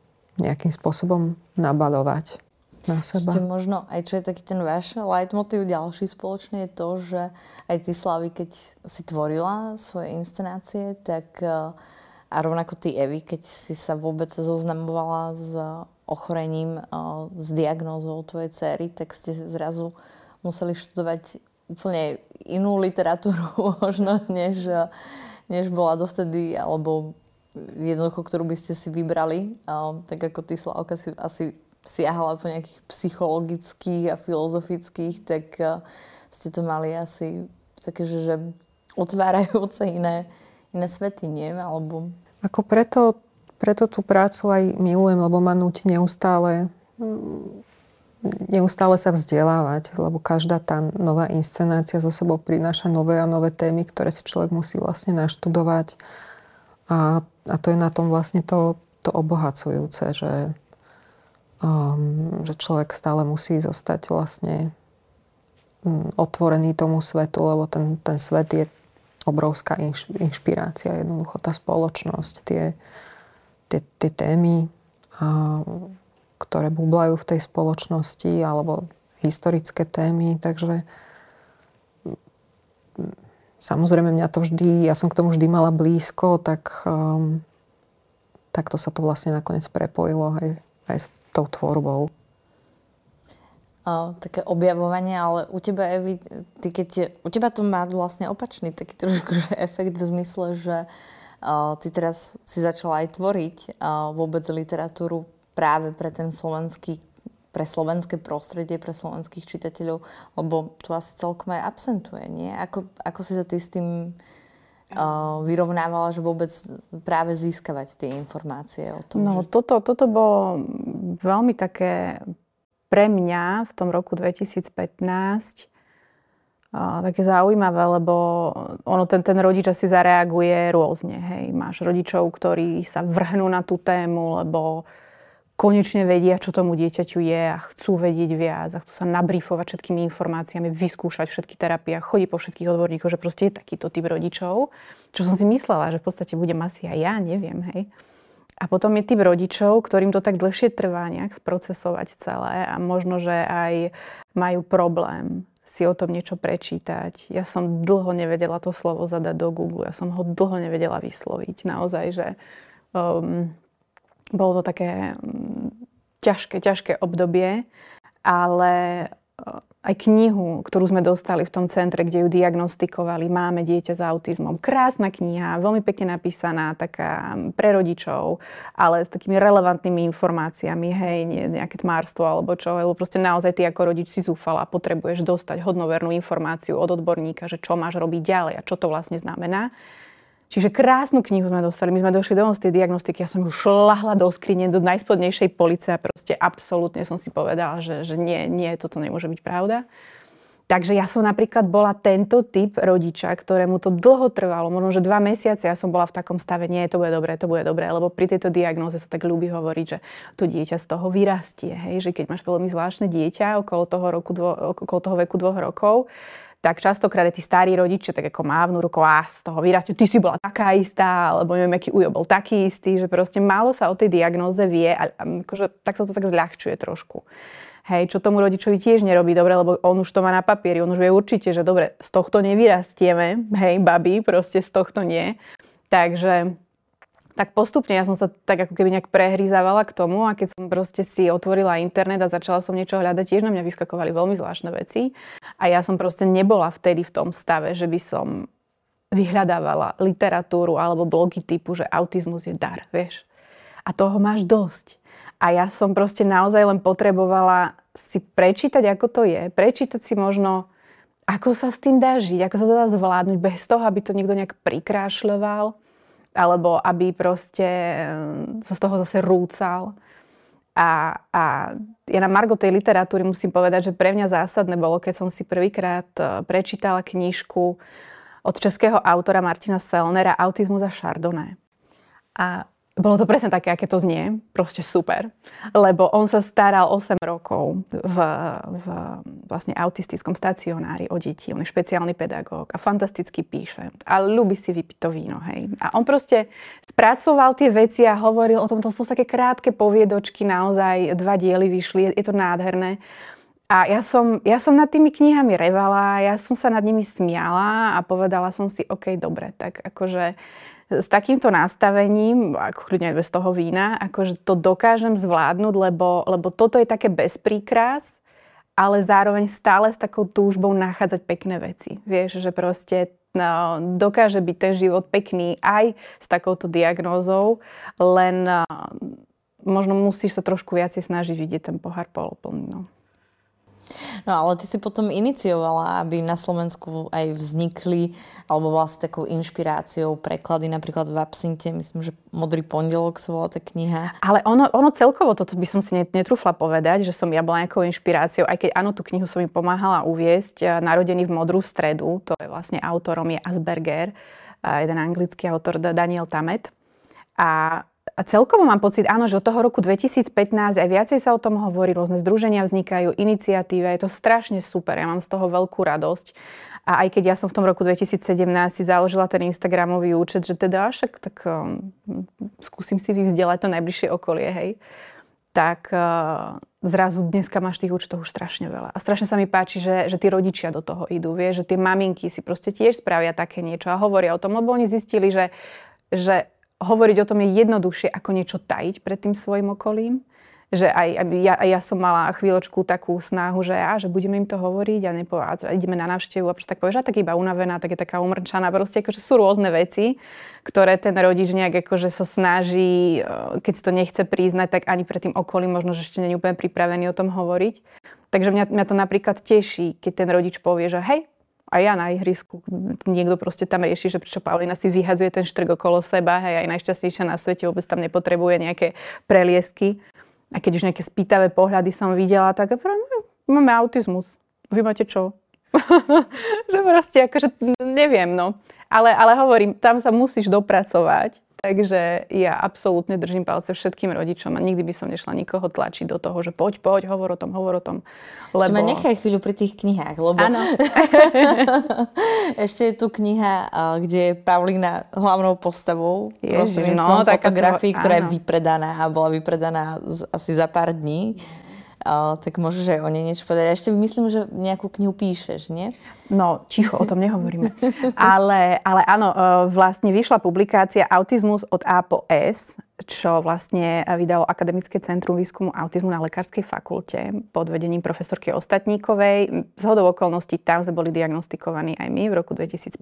[SPEAKER 2] nejakým spôsobom nabalovať na seba.
[SPEAKER 1] Ešte možno aj čo je taký ten váš leitmotiv ďalší spoločne je to, že aj ty Slavy, keď si tvorila svoje inscenácie, tak uh, a rovnako ty, Evi, keď si sa vôbec zoznamovala s ochorením, s diagnózou tvojej cery, tak ste zrazu museli študovať úplne inú literatúru možno, než, než bola dovtedy, alebo jednoducho, ktorú by ste si vybrali. Tak ako ty, Slavka, si asi siahala po nejakých psychologických a filozofických, tak ste to mali asi také, že, že otvárajúce iné, iné svety, nie? Alebo
[SPEAKER 2] ako preto, preto tú prácu aj milujem, lebo ma nutí neustále neustále sa vzdelávať, lebo každá tá nová inscenácia zo sebou prináša nové a nové témy, ktoré si človek musí vlastne naštudovať. A, a to je na tom vlastne to, to obohacujúce, že, um, že človek stále musí zostať vlastne um, otvorený tomu svetu, lebo ten, ten svet je obrovská inš, inšpirácia, jednoducho tá spoločnosť, tie, tie, tie témy, a, ktoré bublajú v tej spoločnosti, alebo historické témy, takže samozrejme mňa to vždy, ja som k tomu vždy mala blízko, tak um, takto sa to vlastne nakoniec prepojilo aj, aj s tou tvorbou.
[SPEAKER 1] Uh, také objavovanie, ale u teba, Evi, ty keď, u teba to má vlastne opačný taký trošku že efekt v zmysle, že uh, ty teraz si začala aj tvoriť uh, vôbec literatúru práve pre ten slovenský pre slovenské prostredie, pre slovenských čitateľov, lebo tu asi celkom aj absentuje, nie? Ako, ako si sa ty s tým uh, vyrovnávala, že vôbec práve získavať tie informácie o tom?
[SPEAKER 3] No,
[SPEAKER 1] že...
[SPEAKER 3] toto, toto bolo veľmi také pre mňa v tom roku 2015 také zaujímavé, lebo ono, ten, ten rodič asi zareaguje rôzne. Hej. Máš rodičov, ktorí sa vrhnú na tú tému, lebo konečne vedia, čo tomu dieťaťu je a chcú vedieť viac a chcú sa nabrifovať všetkými informáciami, vyskúšať všetky terapie a chodiť po všetkých odborníkoch, že proste je takýto typ rodičov. Čo som si myslela, že v podstate budem asi aj ja, neviem, hej. A potom je typ rodičov, ktorým to tak dlhšie trvá nejak sprocesovať celé a možno, že aj majú problém si o tom niečo prečítať. Ja som dlho nevedela to slovo zadať do Google, ja som ho dlho nevedela vysloviť. Naozaj, že um, bolo to také um, ťažké, ťažké obdobie, ale aj knihu, ktorú sme dostali v tom centre, kde ju diagnostikovali. Máme dieťa s autizmom. Krásna kniha, veľmi pekne napísaná, taká pre rodičov, ale s takými relevantnými informáciami, hej, nie nejaké tmárstvo alebo čo, lebo proste naozaj ty ako rodič si zúfala potrebuješ dostať hodnovernú informáciu od odborníka, že čo máš robiť ďalej a čo to vlastne znamená. Čiže krásnu knihu sme dostali. My sme došli domov z tej diagnostiky. Ja som ju šlahla do skrine, do najspodnejšej police a proste absolútne som si povedala, že, že nie, nie, toto nemôže byť pravda. Takže ja som napríklad bola tento typ rodiča, ktorému to dlho trvalo, možno že dva mesiace ja som bola v takom stave, nie, to bude dobré, to bude dobré, lebo pri tejto diagnoze sa tak ľúbi hovoriť, že to dieťa z toho vyrastie, hej, že keď máš veľmi zvláštne dieťa okolo toho, roku, dvo, okolo toho veku dvoch rokov, tak častokrát tí starí rodičia tak ako mávnu rukou a z toho vyrastie, ty si bola taká istá, alebo neviem, aký ujo bol taký istý, že proste málo sa o tej diagnóze vie a akože, tak sa to tak zľahčuje trošku. Hej, čo tomu rodičovi tiež nerobí dobre, lebo on už to má na papieri, on už vie určite, že dobre, z tohto nevyrastieme, hej, babi, proste z tohto nie. Takže tak postupne ja som sa tak ako keby nejak prehryzávala k tomu a keď som proste si otvorila internet a začala som niečo hľadať, tiež na mňa vyskakovali veľmi zvláštne veci a ja som proste nebola vtedy v tom stave, že by som vyhľadávala literatúru alebo blogy typu, že autizmus je dar, vieš. A toho máš dosť. A ja som proste naozaj len potrebovala si prečítať, ako to je, prečítať si možno, ako sa s tým dá žiť, ako sa to dá zvládnuť bez toho, aby to niekto nejak prikrášľoval alebo aby proste eh, sa z toho zase rúcal. A, a ja na Margo tej literatúry musím povedať, že pre mňa zásadné bolo, keď som si prvýkrát eh, prečítala knižku od českého autora Martina Selnera Autizmus a Chardonnay. A bolo to presne také, aké to znie. Proste super. Lebo on sa staral 8 rokov v, v vlastne autistickom stacionári o deti. On je špeciálny pedagóg a fantasticky píše. A ľubí si vypiť to víno, hej. A on proste spracoval tie veci a hovoril o tom. To sú také krátke poviedočky, naozaj dva diely vyšli. Je, to nádherné. A ja som, ja som nad tými knihami revala, ja som sa nad nimi smiala a povedala som si, OK, dobre, tak akože s takýmto nastavením, ako kľudne aj bez toho vína, akože to dokážem zvládnuť, lebo, lebo toto je také bez príkrás, ale zároveň stále s takou túžbou nachádzať pekné veci. Vieš, že proste no, dokáže byť ten život pekný aj s takouto diagnózou, len no, možno musíš sa trošku viacej snažiť vidieť ten pohár poloplný. No.
[SPEAKER 1] No ale ty si potom iniciovala, aby na Slovensku aj vznikli, alebo vlastne takou inšpiráciou preklady napríklad v Absinte, myslím, že Modrý pondelok sa volá tá kniha.
[SPEAKER 3] Ale ono, ono celkovo, toto by som si netrúfla povedať, že som ja bola nejakou inšpiráciou, aj keď áno, tú knihu som mi pomáhala uviesť. Narodený v Modrú stredu, to je vlastne autorom je Asperger, jeden anglický autor Daniel Tamet. A a celkovo mám pocit, áno, že od toho roku 2015 aj viacej sa o tom hovorí, rôzne združenia vznikajú, iniciatíva, je to strašne super, ja mám z toho veľkú radosť. A aj keď ja som v tom roku 2017 si založila ten Instagramový účet, že teda však tak um, skúsim si vyvzdelať to najbližšie okolie, hej, tak uh, zrazu dneska máš tých účtov už strašne veľa. A strašne sa mi páči, že, že tí rodičia do toho idú, vie, že tie maminky si proste tiež spravia také niečo a hovoria o tom, lebo oni zistili, že, že hovoriť o tom je jednoduchšie, ako niečo tajiť pred tým svojim okolím. Že aj, ja, ja som mala chvíľočku takú snahu, že, a, že budeme im to hovoriť a, nepo, a ideme na návštevu a tak povieš, a tak iba unavená, tak je taká umrčaná. Proste akože sú rôzne veci, ktoré ten rodič nejak akože sa snaží, e, keď si to nechce priznať, tak ani pred tým okolím možno, že ešte nie úplne pripravený o tom hovoriť. Takže mňa, mňa to napríklad teší, keď ten rodič povie, že hej, a ja na ihrisku, niekto proste tam rieši, že prečo Paulina si vyhadzuje ten štrk okolo seba, hej, aj najšťastnejšia na svete, vôbec tam nepotrebuje nejaké preliesky. A keď už nejaké spýtavé pohľady som videla, tak no, máme autizmus. Vy máte čo? že proste akože neviem, no. Ale, ale hovorím, tam sa musíš dopracovať Takže ja absolútne držím palce všetkým rodičom a nikdy by som nešla nikoho tlačiť do toho, že poď, poď, hovor o tom, hovor o tom.
[SPEAKER 1] Lebo... Ešte ma nechaj chvíľu pri tých knihách, lebo...
[SPEAKER 3] Áno.
[SPEAKER 1] Ešte je tu kniha, kde je Paulina hlavnou postavou.
[SPEAKER 3] Ježiš, no,
[SPEAKER 1] fotografii, ktorá je vypredaná a bola vypredaná asi za pár dní. Tak môžeš aj o nej niečo povedať. Ešte myslím, že nejakú knihu píšeš, nie?
[SPEAKER 3] No, ticho, o tom nehovoríme. ale, ale áno, e, vlastne vyšla publikácia Autizmus od A po S, čo vlastne vydalo Akademické centrum výskumu autizmu na Lekárskej fakulte pod vedením profesorky Ostatníkovej. Z hodou okolností tam sme boli diagnostikovaní aj my v roku 2015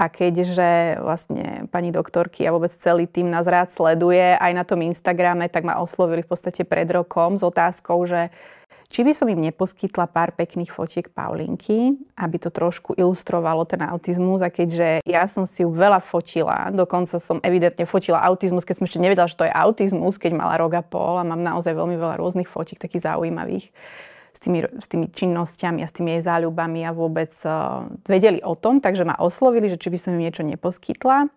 [SPEAKER 3] a keďže vlastne pani doktorky a vôbec celý tým nás rád sleduje aj na tom Instagrame, tak ma oslovili v podstate pred rokom s otázkou, že či by som im neposkytla pár pekných fotiek Paulinky, aby to trošku ilustrovalo ten autizmus. A keďže ja som si ju veľa fotila, dokonca som evidentne fotila autizmus, keď som ešte nevedela, že to je autizmus, keď mala rok a pol a mám naozaj veľmi veľa rôznych fotiek, takých zaujímavých s tými, s tými činnosťami a s tými jej záľubami a vôbec uh, vedeli o tom, takže ma oslovili, že či by som im niečo neposkytla.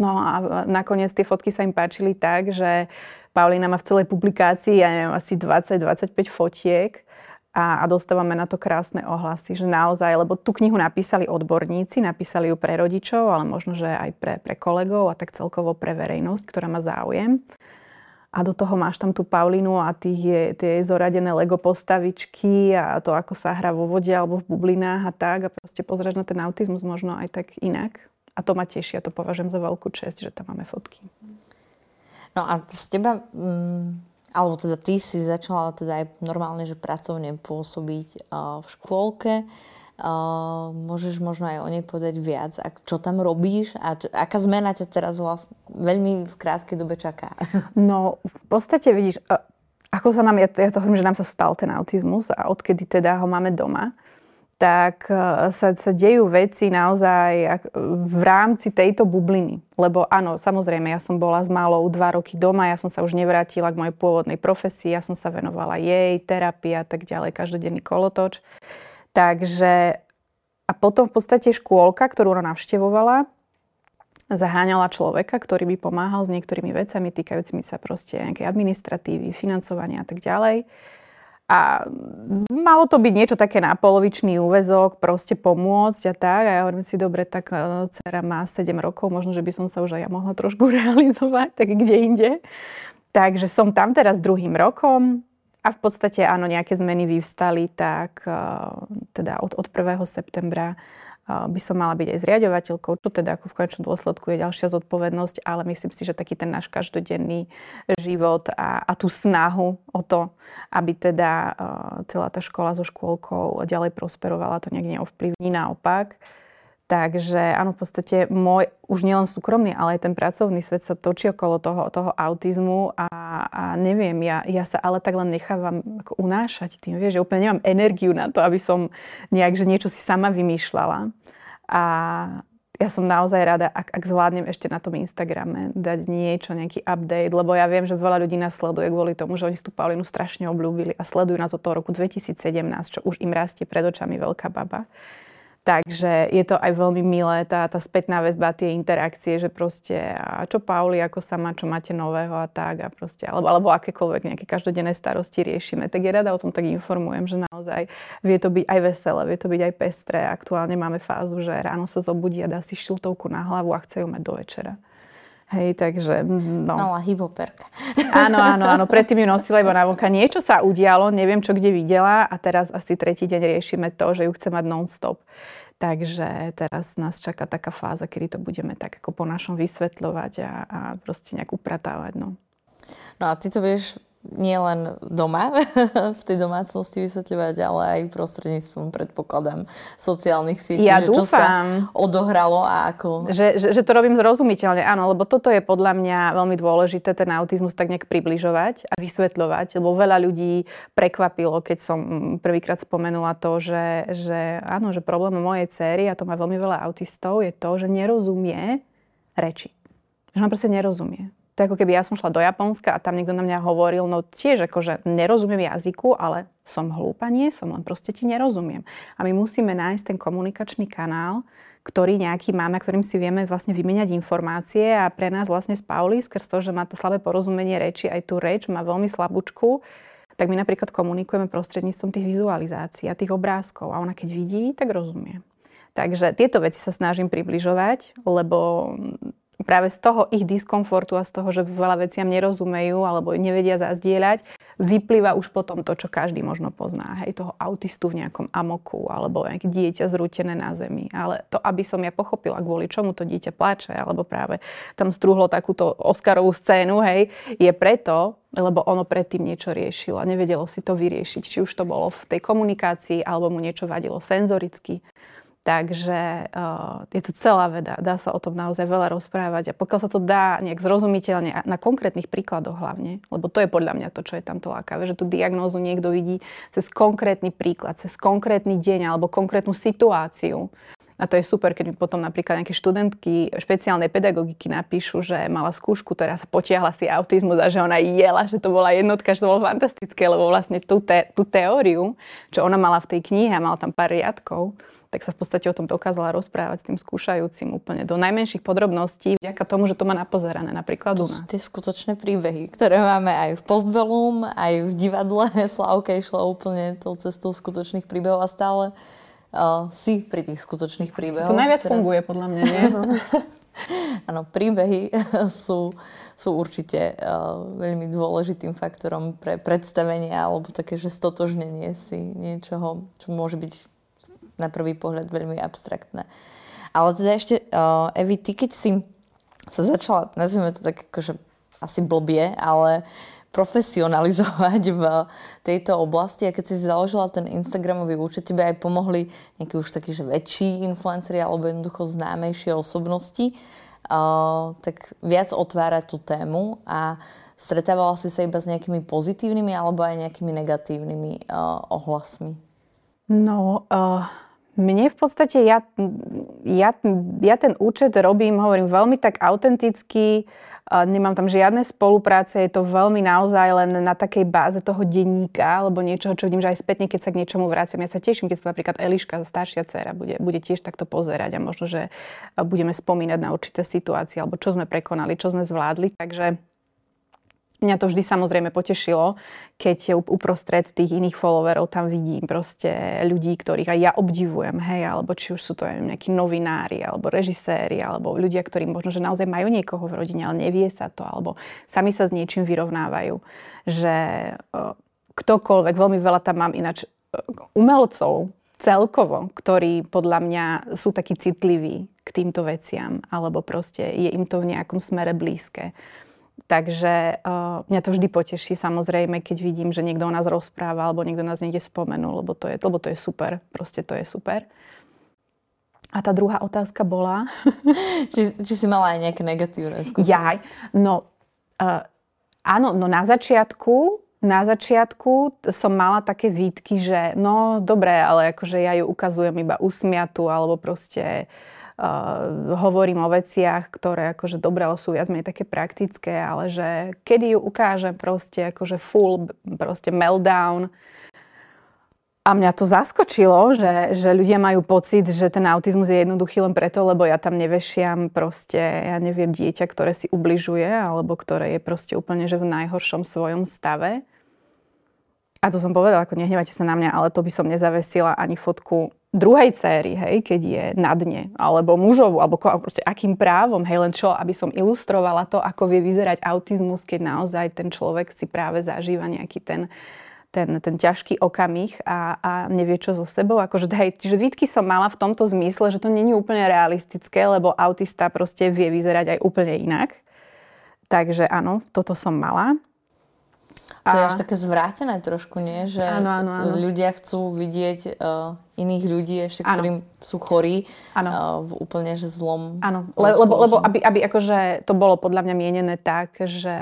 [SPEAKER 3] No a nakoniec tie fotky sa im páčili tak, že Paulina má v celej publikácii, ja neviem, asi 20-25 fotiek a, a dostávame na to krásne ohlasy, že naozaj, lebo tú knihu napísali odborníci, napísali ju pre rodičov, ale možno, že aj pre, pre kolegov a tak celkovo pre verejnosť, ktorá má záujem a do toho máš tam tú Paulinu a tých je, tie zoradené Lego postavičky a to, ako sa hrá vo vode alebo v bublinách a tak a proste pozrieš na ten autizmus možno aj tak inak. A to ma teší a to považujem za veľkú čest, že tam máme fotky.
[SPEAKER 1] No a z teba, mm, alebo teda ty si začala teda aj normálne, že pracovne pôsobiť uh, v škôlke. Môžeš možno aj o nej povedať viac, ak, čo tam robíš a čo, aká zmena ťa teraz vlastne veľmi v krátkej dobe čaká?
[SPEAKER 3] No v podstate vidíš, uh, ako sa nám, ja, ja to hovorím, že nám sa stal ten autizmus a odkedy teda ho máme doma, tak uh, sa, sa dejú veci naozaj v rámci tejto bubliny. Lebo áno, samozrejme, ja som bola s malou dva roky doma, ja som sa už nevrátila k mojej pôvodnej profesii, ja som sa venovala jej, terapii a tak ďalej, každodenný kolotoč. Takže a potom v podstate škôlka, ktorú ona navštevovala, zaháňala človeka, ktorý by pomáhal s niektorými vecami týkajúcimi sa proste nejakej administratívy, financovania a tak ďalej. A malo to byť niečo také na polovičný úvezok, proste pomôcť a tak. A ja hovorím si, dobre, tak e, dcera má 7 rokov, možno, že by som sa už aj ja mohla trošku realizovať, tak kde inde. Takže som tam teraz druhým rokom a v podstate áno, nejaké zmeny vyvstali, tak e, teda od, od 1. septembra by som mala byť aj zriadovateľkou, čo teda ako v konečnom dôsledku je ďalšia zodpovednosť, ale myslím si, že taký ten náš každodenný život a, a tú snahu o to, aby teda celá tá škola so škôlkou ďalej prosperovala, to nejak neovplyvní naopak. Takže áno, v podstate môj, už nielen súkromný, ale aj ten pracovný svet sa točí okolo toho, toho autizmu a, a neviem, ja, ja sa ale tak len nechávam ako unášať tým, vieš, že úplne nemám energiu na to, aby som nejak, že niečo si sama vymýšľala. A ja som naozaj rada, ak, ak zvládnem ešte na tom Instagrame dať niečo, nejaký update, lebo ja viem, že veľa ľudí nás sleduje kvôli tomu, že oni tú Paulinu strašne obľúbili a sledujú nás od toho roku 2017, čo už im rastie pred očami veľká baba. Takže je to aj veľmi milé, tá, tá spätná väzba, tie interakcie, že proste, a čo Pauli, ako sa má, čo máte nového a tak, a proste, alebo, alebo akékoľvek nejaké každodenné starosti riešime. Tak je rada o tom tak informujem, že naozaj vie to byť aj veselé, vie to byť aj pestré. Aktuálne máme fázu, že ráno sa zobudí a dá si šiltovku na hlavu a chce ju mať do večera. Hej, takže... No.
[SPEAKER 1] Mala hypoperka.
[SPEAKER 3] Áno, áno, áno. Predtým ju nosila iba na vonka. Niečo sa udialo, neviem, čo kde videla a teraz asi tretí deň riešime to, že ju chce mať non-stop. Takže teraz nás čaká taká fáza, kedy to budeme tak ako po našom vysvetľovať a, a proste nejak upratávať. No.
[SPEAKER 1] no a ty to vieš nie len doma, v tej domácnosti vysvetľovať, ale aj prostredníctvom, predpokladám, sociálnych sietí.
[SPEAKER 3] Ja
[SPEAKER 1] že
[SPEAKER 3] dúfam.
[SPEAKER 1] Čo sa odohralo a ako...
[SPEAKER 3] Že, že, že to robím zrozumiteľne, áno, lebo toto je podľa mňa veľmi dôležité, ten autizmus tak nejak približovať a vysvetľovať, lebo veľa ľudí prekvapilo, keď som prvýkrát spomenula to, že, že áno, že problém mojej céry, a to má veľmi veľa autistov, je to, že nerozumie reči. Že on proste nerozumie to ako keby ja som šla do Japonska a tam niekto na mňa hovoril, no tiež akože nerozumiem jazyku, ale som hlúpa, nie som, len proste ti nerozumiem. A my musíme nájsť ten komunikačný kanál, ktorý nejaký máme, ktorým si vieme vlastne vymeniať informácie a pre nás vlastne z Pauli, skrz to, že má to slabé porozumenie reči, aj tú reč má veľmi slabúčku, tak my napríklad komunikujeme prostredníctvom tých vizualizácií a tých obrázkov a ona keď vidí, tak rozumie. Takže tieto veci sa snažím približovať, lebo práve z toho ich diskomfortu a z toho, že veľa veciam nerozumejú alebo nevedia zazdieľať, vyplýva už potom to, čo každý možno pozná. Hej, toho autistu v nejakom amoku alebo nejaké dieťa zrútené na zemi. Ale to, aby som ja pochopila, kvôli čomu to dieťa plače, alebo práve tam strúhlo takúto Oscarovú scénu, hej, je preto, lebo ono predtým niečo riešilo a nevedelo si to vyriešiť. Či už to bolo v tej komunikácii, alebo mu niečo vadilo senzoricky. Takže uh, je to celá veda, dá sa o tom naozaj veľa rozprávať a pokiaľ sa to dá nejak zrozumiteľne na konkrétnych príkladoch hlavne, lebo to je podľa mňa to, čo je tam to lákavé, že tú diagnózu niekto vidí cez konkrétny príklad, cez konkrétny deň alebo konkrétnu situáciu. A to je super, keď mi potom napríklad nejaké študentky špeciálnej pedagogiky napíšu, že mala skúšku, ktorá sa potiahla si autizmus a že ona jela, že to bola jednotka, že to bolo fantastické, lebo vlastne tú, te, tú teóriu, čo ona mala v tej knihe, mala tam pár riadkov, tak sa v podstate o tom dokázala rozprávať s tým skúšajúcim úplne do najmenších podrobností, vďaka tomu, že to má napozerané napríklad u nás.
[SPEAKER 1] Tie skutočné príbehy, ktoré máme aj v Postbellum, aj v divadle. Slavka išla úplne tou cestou skutočných príbehov a stále uh, si pri tých skutočných príbehoch.
[SPEAKER 3] To najviac teraz... funguje podľa mňa, nie?
[SPEAKER 1] Áno, príbehy sú, sú určite uh, veľmi dôležitým faktorom pre predstavenie alebo také, že stotožnenie si niečoho, čo môže byť na prvý pohľad veľmi abstraktné. Ale teda ešte, uh, Evi, ty keď si sa začala, nazvime to tak akože asi blbie, ale profesionalizovať v tejto oblasti a keď si založila ten Instagramový účet, tebe aj pomohli nejakí už takí, že väčší influenceri alebo jednoducho známejšie osobnosti, uh, tak viac otvárať tú tému a stretávala si sa iba s nejakými pozitívnymi alebo aj nejakými negatívnymi uh, ohlasmi?
[SPEAKER 3] No, uh, mne v podstate, ja, ja, ja ten účet robím, hovorím, veľmi tak autenticky Nemám tam žiadne spolupráce, je to veľmi naozaj len na takej báze toho denníka alebo niečoho, čo vidím, že aj spätne, keď sa k niečomu vraciam. Ja sa teším, keď sa napríklad Eliška, staršia dcera, bude, bude tiež takto pozerať a možno, že budeme spomínať na určité situácie alebo čo sme prekonali, čo sme zvládli. Takže Mňa to vždy samozrejme potešilo, keď uprostred tých iných followerov tam vidím proste ľudí, ktorých aj ja obdivujem, hej, alebo či už sú to aj nejakí novinári, alebo režiséri, alebo ľudia, ktorí možno, že naozaj majú niekoho v rodine, ale nevie sa to, alebo sami sa s niečím vyrovnávajú. Že ktokoľvek, veľmi veľa tam mám ináč umelcov, celkovo, ktorí podľa mňa sú takí citliví k týmto veciam, alebo proste je im to v nejakom smere blízke. Takže uh, mňa to vždy poteší samozrejme, keď vidím, že niekto o nás rozpráva alebo niekto nás niekde spomenul, lebo to je, lebo to je super. Proste to je super. A tá druhá otázka bola...
[SPEAKER 1] či, či si mala aj nejaké negatívne skúsenosti?
[SPEAKER 3] Jaj. No, uh, áno, no na začiatku na začiatku som mala také výtky, že no dobre, ale akože ja ju ukazujem iba usmiatu alebo proste uh, Uh, hovorím o veciach, ktoré akože dobre, ale sú viac menej také praktické, ale že kedy ju ukážem proste akože full proste meltdown. A mňa to zaskočilo, že, že ľudia majú pocit, že ten autizmus je jednoduchý len preto, lebo ja tam nevešiam proste, ja neviem, dieťa, ktoré si ubližuje, alebo ktoré je proste úplne že v najhoršom svojom stave. A to som povedala, ako nehnevajte sa na mňa, ale to by som nezavesila ani fotku druhej céry, hej, keď je na dne, alebo mužovú, alebo proste akým právom, hej, len čo, aby som ilustrovala to, ako vie vyzerať autizmus, keď naozaj ten človek si práve zažíva nejaký ten, ten, ten ťažký okamih a, a nevie čo so sebou. Akože, hej, že výtky som mala v tomto zmysle, že to není úplne realistické, lebo autista proste vie vyzerať aj úplne inak. Takže áno, toto som mala.
[SPEAKER 1] To je až také zvrátené trošku, nie? Že áno, áno, áno. ľudia chcú vidieť uh, iných ľudí, ešte áno. ktorým sú chorí uh, v úplne že zlom.
[SPEAKER 3] Áno, Le, lebo, lebo aby, aby akože to bolo podľa mňa mienené tak, že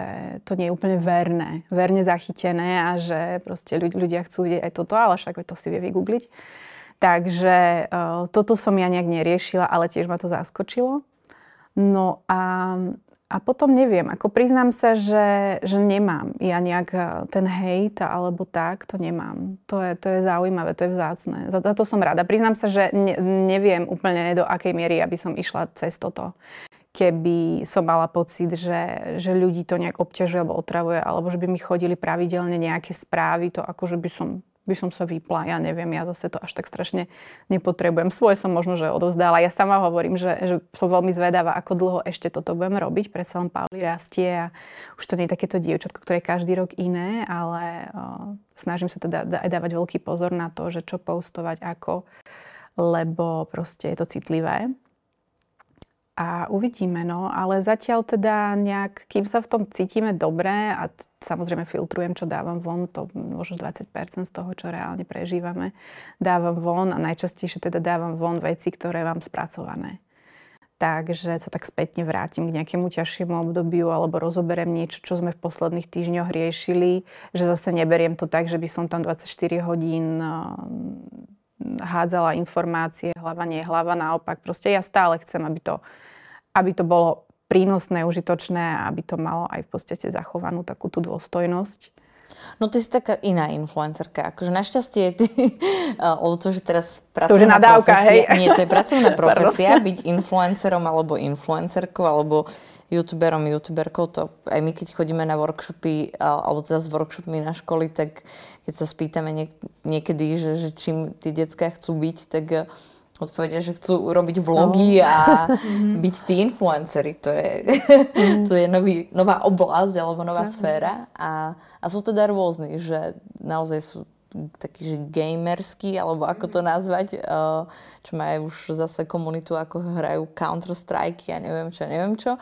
[SPEAKER 3] to nie je úplne verné, verne zachytené a že proste ľudia chcú vidieť aj toto, ale však to si vie vygoogliť. Takže uh, toto som ja nejak neriešila, ale tiež ma to zaskočilo. No a a potom neviem, ako priznám sa, že, že nemám. Ja nejak e, ten hejt alebo tak, to nemám. To je, to je zaujímavé, to je vzácne. Za, za to som rada. Priznám sa, že ne, neviem úplne do akej miery, aby som išla cez toto. Keby som mala pocit, že, že ľudí to nejak obťažuje alebo otravuje, alebo že by mi chodili pravidelne nejaké správy, to akože by som by som sa vypla. Ja neviem, ja zase to až tak strašne nepotrebujem. Svoje som možno, že odovzdala. Ja sama hovorím, že, že som veľmi zvedavá, ako dlho ešte toto budem robiť. Predsa len Pauli rastie a už to nie je takéto dievčatko, ktoré je každý rok iné, ale o, snažím sa teda aj dávať veľký pozor na to, že čo postovať, ako, lebo proste je to citlivé a uvidíme, no. Ale zatiaľ teda nejak, kým sa v tom cítime dobre a t- samozrejme filtrujem, čo dávam von, to možno 20% z toho, čo reálne prežívame, dávam von a najčastejšie teda dávam von veci, ktoré mám spracované. Takže sa tak spätne vrátim k nejakému ťažšiemu obdobiu alebo rozoberiem niečo, čo sme v posledných týždňoch riešili, že zase neberiem to tak, že by som tam 24 hodín hádzala informácie, hlava nie hlava, naopak. Proste ja stále chcem, aby to aby to bolo prínosné, užitočné a aby to malo aj v podstate zachovanú takú tú dôstojnosť.
[SPEAKER 1] No ty si taká iná influencerka. Akože našťastie ty, lebo to, že teraz
[SPEAKER 3] pracovná to, že nadávka, profesia,
[SPEAKER 1] hej. nie, to je pracovná profesia, byť influencerom alebo influencerkou alebo youtuberom, youtuberkou, to aj my, keď chodíme na workshopy, alebo teda s workshopmi na školy, tak keď sa spýtame niek- niekedy, že, že čím tí detská chcú byť, tak odpovedia, že chcú robiť vlogy no. a mhm. byť tí influencery. To je, mm. to je nový, nová oblasť alebo nová tak. sféra. A, a sú teda rôzni, že naozaj sú takí, že gamerskí, alebo ako to nazvať, uh, čo majú už zase komunitu, ako hrajú Counter-Strike a neviem čo, neviem čo.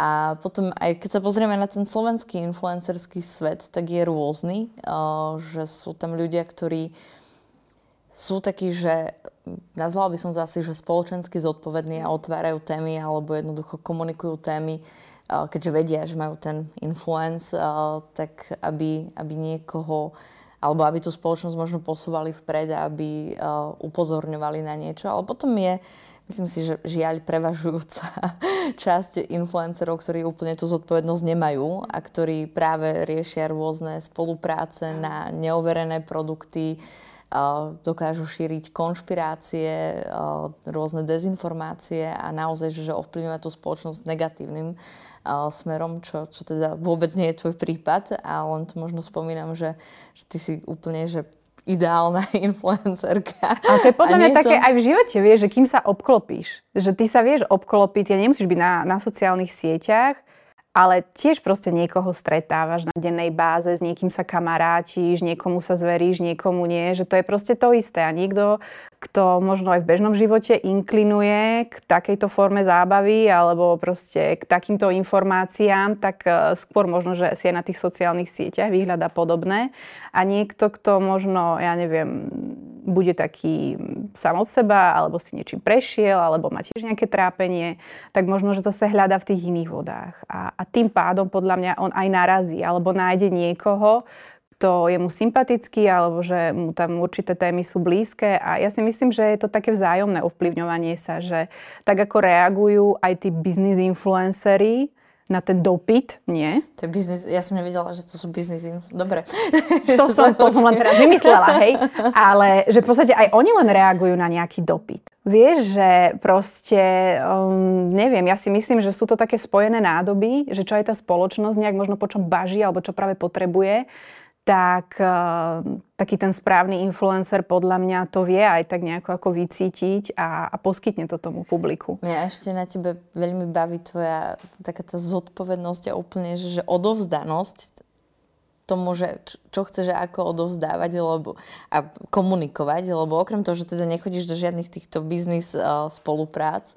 [SPEAKER 1] A potom aj keď sa pozrieme na ten slovenský influencerský svet, tak je rôzny, uh, že sú tam ľudia, ktorí sú takí, že nazvala by som to asi, že spoločensky zodpovední a otvárajú témy alebo jednoducho komunikujú témy, keďže vedia, že majú ten influence, tak aby, aby niekoho alebo aby tú spoločnosť možno posúvali vpred a aby upozorňovali na niečo. Ale potom je Myslím si, že žiaľ prevažujúca časť influencerov, ktorí úplne tú zodpovednosť nemajú a ktorí práve riešia rôzne spolupráce na neoverené produkty, dokážu šíriť konšpirácie, rôzne dezinformácie a naozaj, že ovplyvňuje tú spoločnosť negatívnym smerom, čo, čo teda vôbec nie je tvoj prípad a len to možno spomínam, že, že ty si úplne, že ideálna influencerka.
[SPEAKER 3] A to je podľa mňa také to... aj v živote, vieš, že kým sa obklopíš, že ty sa vieš obklopiť, ja nemusíš byť na, na sociálnych sieťach, ale tiež proste niekoho stretávaš na dennej báze, s niekým sa kamarátiš, niekomu sa zveríš, niekomu nie, že to je proste to isté. A niekto, kto možno aj v bežnom živote inklinuje k takejto forme zábavy alebo proste k takýmto informáciám, tak e, skôr možno, že si aj na tých sociálnych sieťach vyhľada podobné. A niekto, kto možno, ja neviem, bude taký sám od seba, alebo si niečím prešiel, alebo má tiež nejaké trápenie, tak možno, že zase hľada v tých iných vodách. A, a tým pádom podľa mňa on aj narazí, alebo nájde niekoho, kto je mu sympatický, alebo že mu tam určité témy sú blízke. A ja si myslím, že je to také vzájomné ovplyvňovanie sa, že tak ako reagujú aj tí business influencery, na ten dopyt, nie?
[SPEAKER 1] To je biznis, ja som nevedela, že to sú biznis Dobre.
[SPEAKER 3] To som, to som len teraz vymyslela, hej. Ale že v podstate aj oni len reagujú na nejaký dopyt. Vieš, že proste, um, neviem, ja si myslím, že sú to také spojené nádoby, že čo aj tá spoločnosť nejak možno po čom baží alebo čo práve potrebuje tak uh, taký ten správny influencer podľa mňa to vie aj tak nejako ako vycítiť a, a poskytne to tomu publiku.
[SPEAKER 1] Mňa ešte na tebe veľmi baví tvoja taká tá zodpovednosť a úplne, že, že odovzdanosť tomu, že čo chceš ako odovzdávať lebo, a komunikovať, lebo okrem toho, že teda nechodíš do žiadnych týchto biznis uh, spoluprác,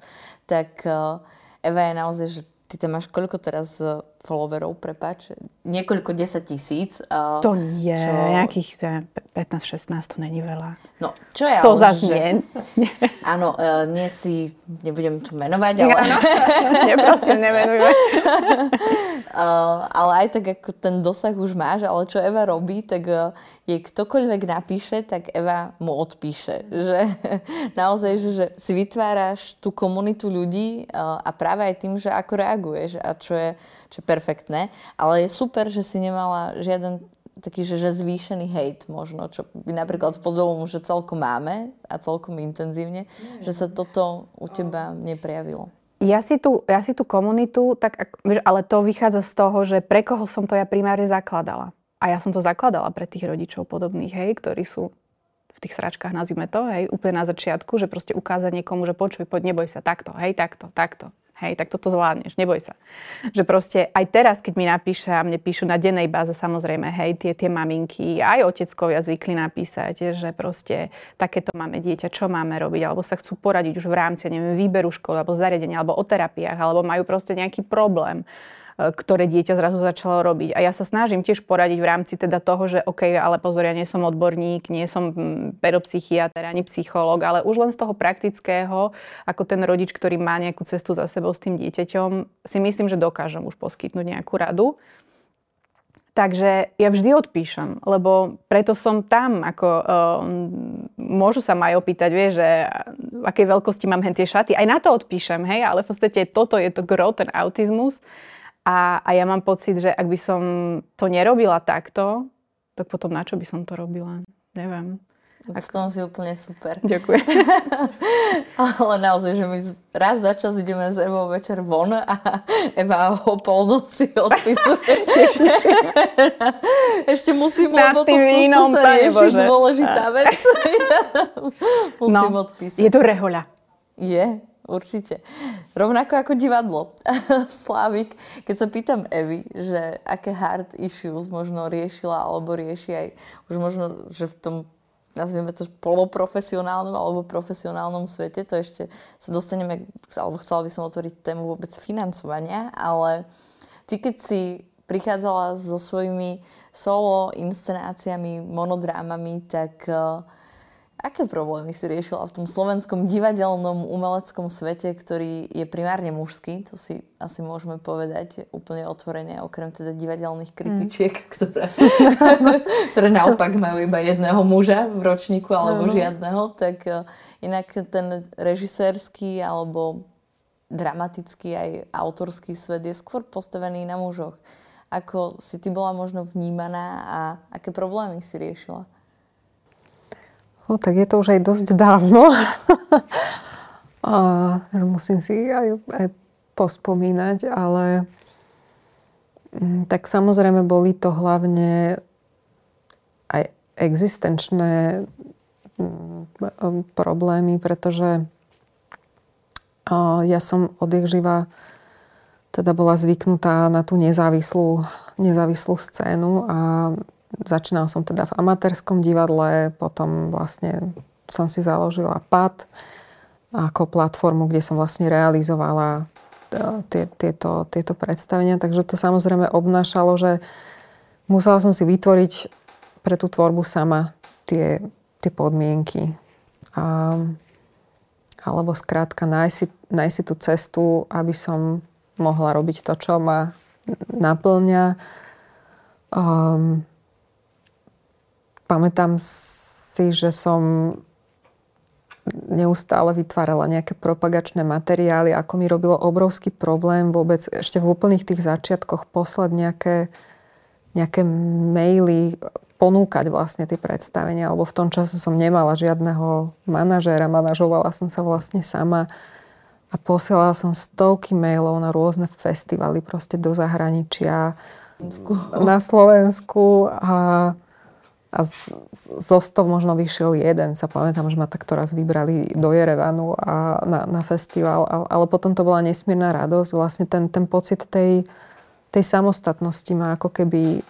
[SPEAKER 1] tak uh, Eva je naozaj, že ty tam máš koľko teraz followerov, prepač, niekoľko desať tisíc.
[SPEAKER 3] Uh, to nie, čo... nejakých 15-16 to není veľa.
[SPEAKER 1] No, čo je
[SPEAKER 3] To zase že... nie.
[SPEAKER 1] Áno, uh, nie si, nebudem tu menovať, ale...
[SPEAKER 3] Áno, nemenujme.
[SPEAKER 1] uh, ale aj tak, ako ten dosah už máš, ale čo Eva robí, tak uh, jej ktokoľvek napíše, tak Eva mu odpíše. Že naozaj, že, že si vytváraš tú komunitu ľudí uh, a práve aj tým, že ako reaguješ a čo je čo je perfektné. Ale je super, že si nemala žiaden taký, že, že zvýšený hejt možno, čo by napríklad v Podolomu, že celkom máme a celkom intenzívne, Nie, že sa toto u teba neprejavilo.
[SPEAKER 3] Ja si, tú, ja si tú komunitu, tak, ale to vychádza z toho, že pre koho som to ja primárne zakladala. A ja som to zakladala pre tých rodičov podobných, hej, ktorí sú v tých sračkách, nazvime to, hej, úplne na začiatku, že proste ukázať niekomu, že počuj, poď, neboj sa, takto, hej, takto, takto. Hej, tak toto zvládneš, neboj sa. Že proste aj teraz, keď mi napíše a mne píšu na dennej báze samozrejme, hej, tie, tie maminky, aj oteckovia zvykli napísať, že proste takéto máme dieťa, čo máme robiť, alebo sa chcú poradiť už v rámci, neviem, výberu školy, alebo zariadenia, alebo o terapiách, alebo majú proste nejaký problém ktoré dieťa zrazu začalo robiť. A ja sa snažím tiež poradiť v rámci teda toho, že OK, ale pozor, ja nie som odborník, nie som pedopsychiatr ani psychológ, ale už len z toho praktického, ako ten rodič, ktorý má nejakú cestu za sebou s tým dieťaťom, si myslím, že dokážem už poskytnúť nejakú radu. Takže ja vždy odpíšem, lebo preto som tam, ako um, môžu sa ma aj opýtať, vieš, že v akej veľkosti mám hen tie šaty. Aj na to odpíšem, hej, ale v podstate toto je to gro, ten autizmus. A, a ja mám pocit, že ak by som to nerobila takto, tak potom na čo by som to robila? Neviem.
[SPEAKER 1] V tom si úplne super.
[SPEAKER 3] Ďakujem.
[SPEAKER 1] Ale naozaj, že my raz za čas ideme s Evou večer von a Eva o polnoci odpisuje. Ešte musím,
[SPEAKER 3] Na lebo to vínom, sa rieši
[SPEAKER 1] dôležitá vec. musím no, odpísať.
[SPEAKER 3] Je to rehoľa.
[SPEAKER 1] Je. Určite. Rovnako ako divadlo. Slávik, keď sa pýtam Evy, že aké hard issues možno riešila alebo rieši aj už možno, že v tom nazvieme to poloprofesionálnom alebo profesionálnom svete, to ešte sa dostaneme, alebo chcela by som otvoriť tému vôbec financovania, ale ty keď si prichádzala so svojimi solo inscenáciami, monodrámami, tak uh, Aké problémy si riešila v tom slovenskom divadelnom umeleckom svete, ktorý je primárne mužský, to si asi môžeme povedať úplne otvorene, okrem teda divadelných kritičiek, mm. ktoré, ktoré naopak majú iba jedného muža v ročníku alebo no. žiadneho, tak e, inak ten režisérsky alebo dramatický aj autorský svet je skôr postavený na mužoch. Ako si ty bola možno vnímaná a aké problémy si riešila?
[SPEAKER 2] No tak je to už aj dosť dávno. a musím si aj, aj pospomínať, ale mm, tak samozrejme boli to hlavne aj existenčné mm, problémy, pretože ja som odjak živa teda bola zvyknutá na tú nezávislú, nezávislú scénu a Začínala som teda v amatérskom divadle, potom vlastne som si založila PAD ako platformu, kde som vlastne realizovala e, tieto, tieto predstavenia. Takže to samozrejme obnášalo, že musela som si vytvoriť pre tú tvorbu sama tie, tie podmienky. A, alebo skrátka nájsť si, nájsť si tú cestu, aby som mohla robiť to, čo ma naplňa. Um, pamätám si, že som neustále vytvárala nejaké propagačné materiály, ako mi robilo obrovský problém vôbec ešte v úplných tých začiatkoch poslať nejaké, nejaké maily, ponúkať vlastne tie predstavenia, lebo v tom čase som nemala žiadneho manažéra, manažovala som sa vlastne sama a posielala som stovky mailov na rôzne festivaly proste do zahraničia, na Slovensku. a a z, zo 100 možno vyšiel jeden. Sa pamätám, že ma takto raz vybrali do Jerevanu a na, na festival, a, ale potom to bola nesmierna radosť. Vlastne ten, ten pocit tej, tej samostatnosti ma ako keby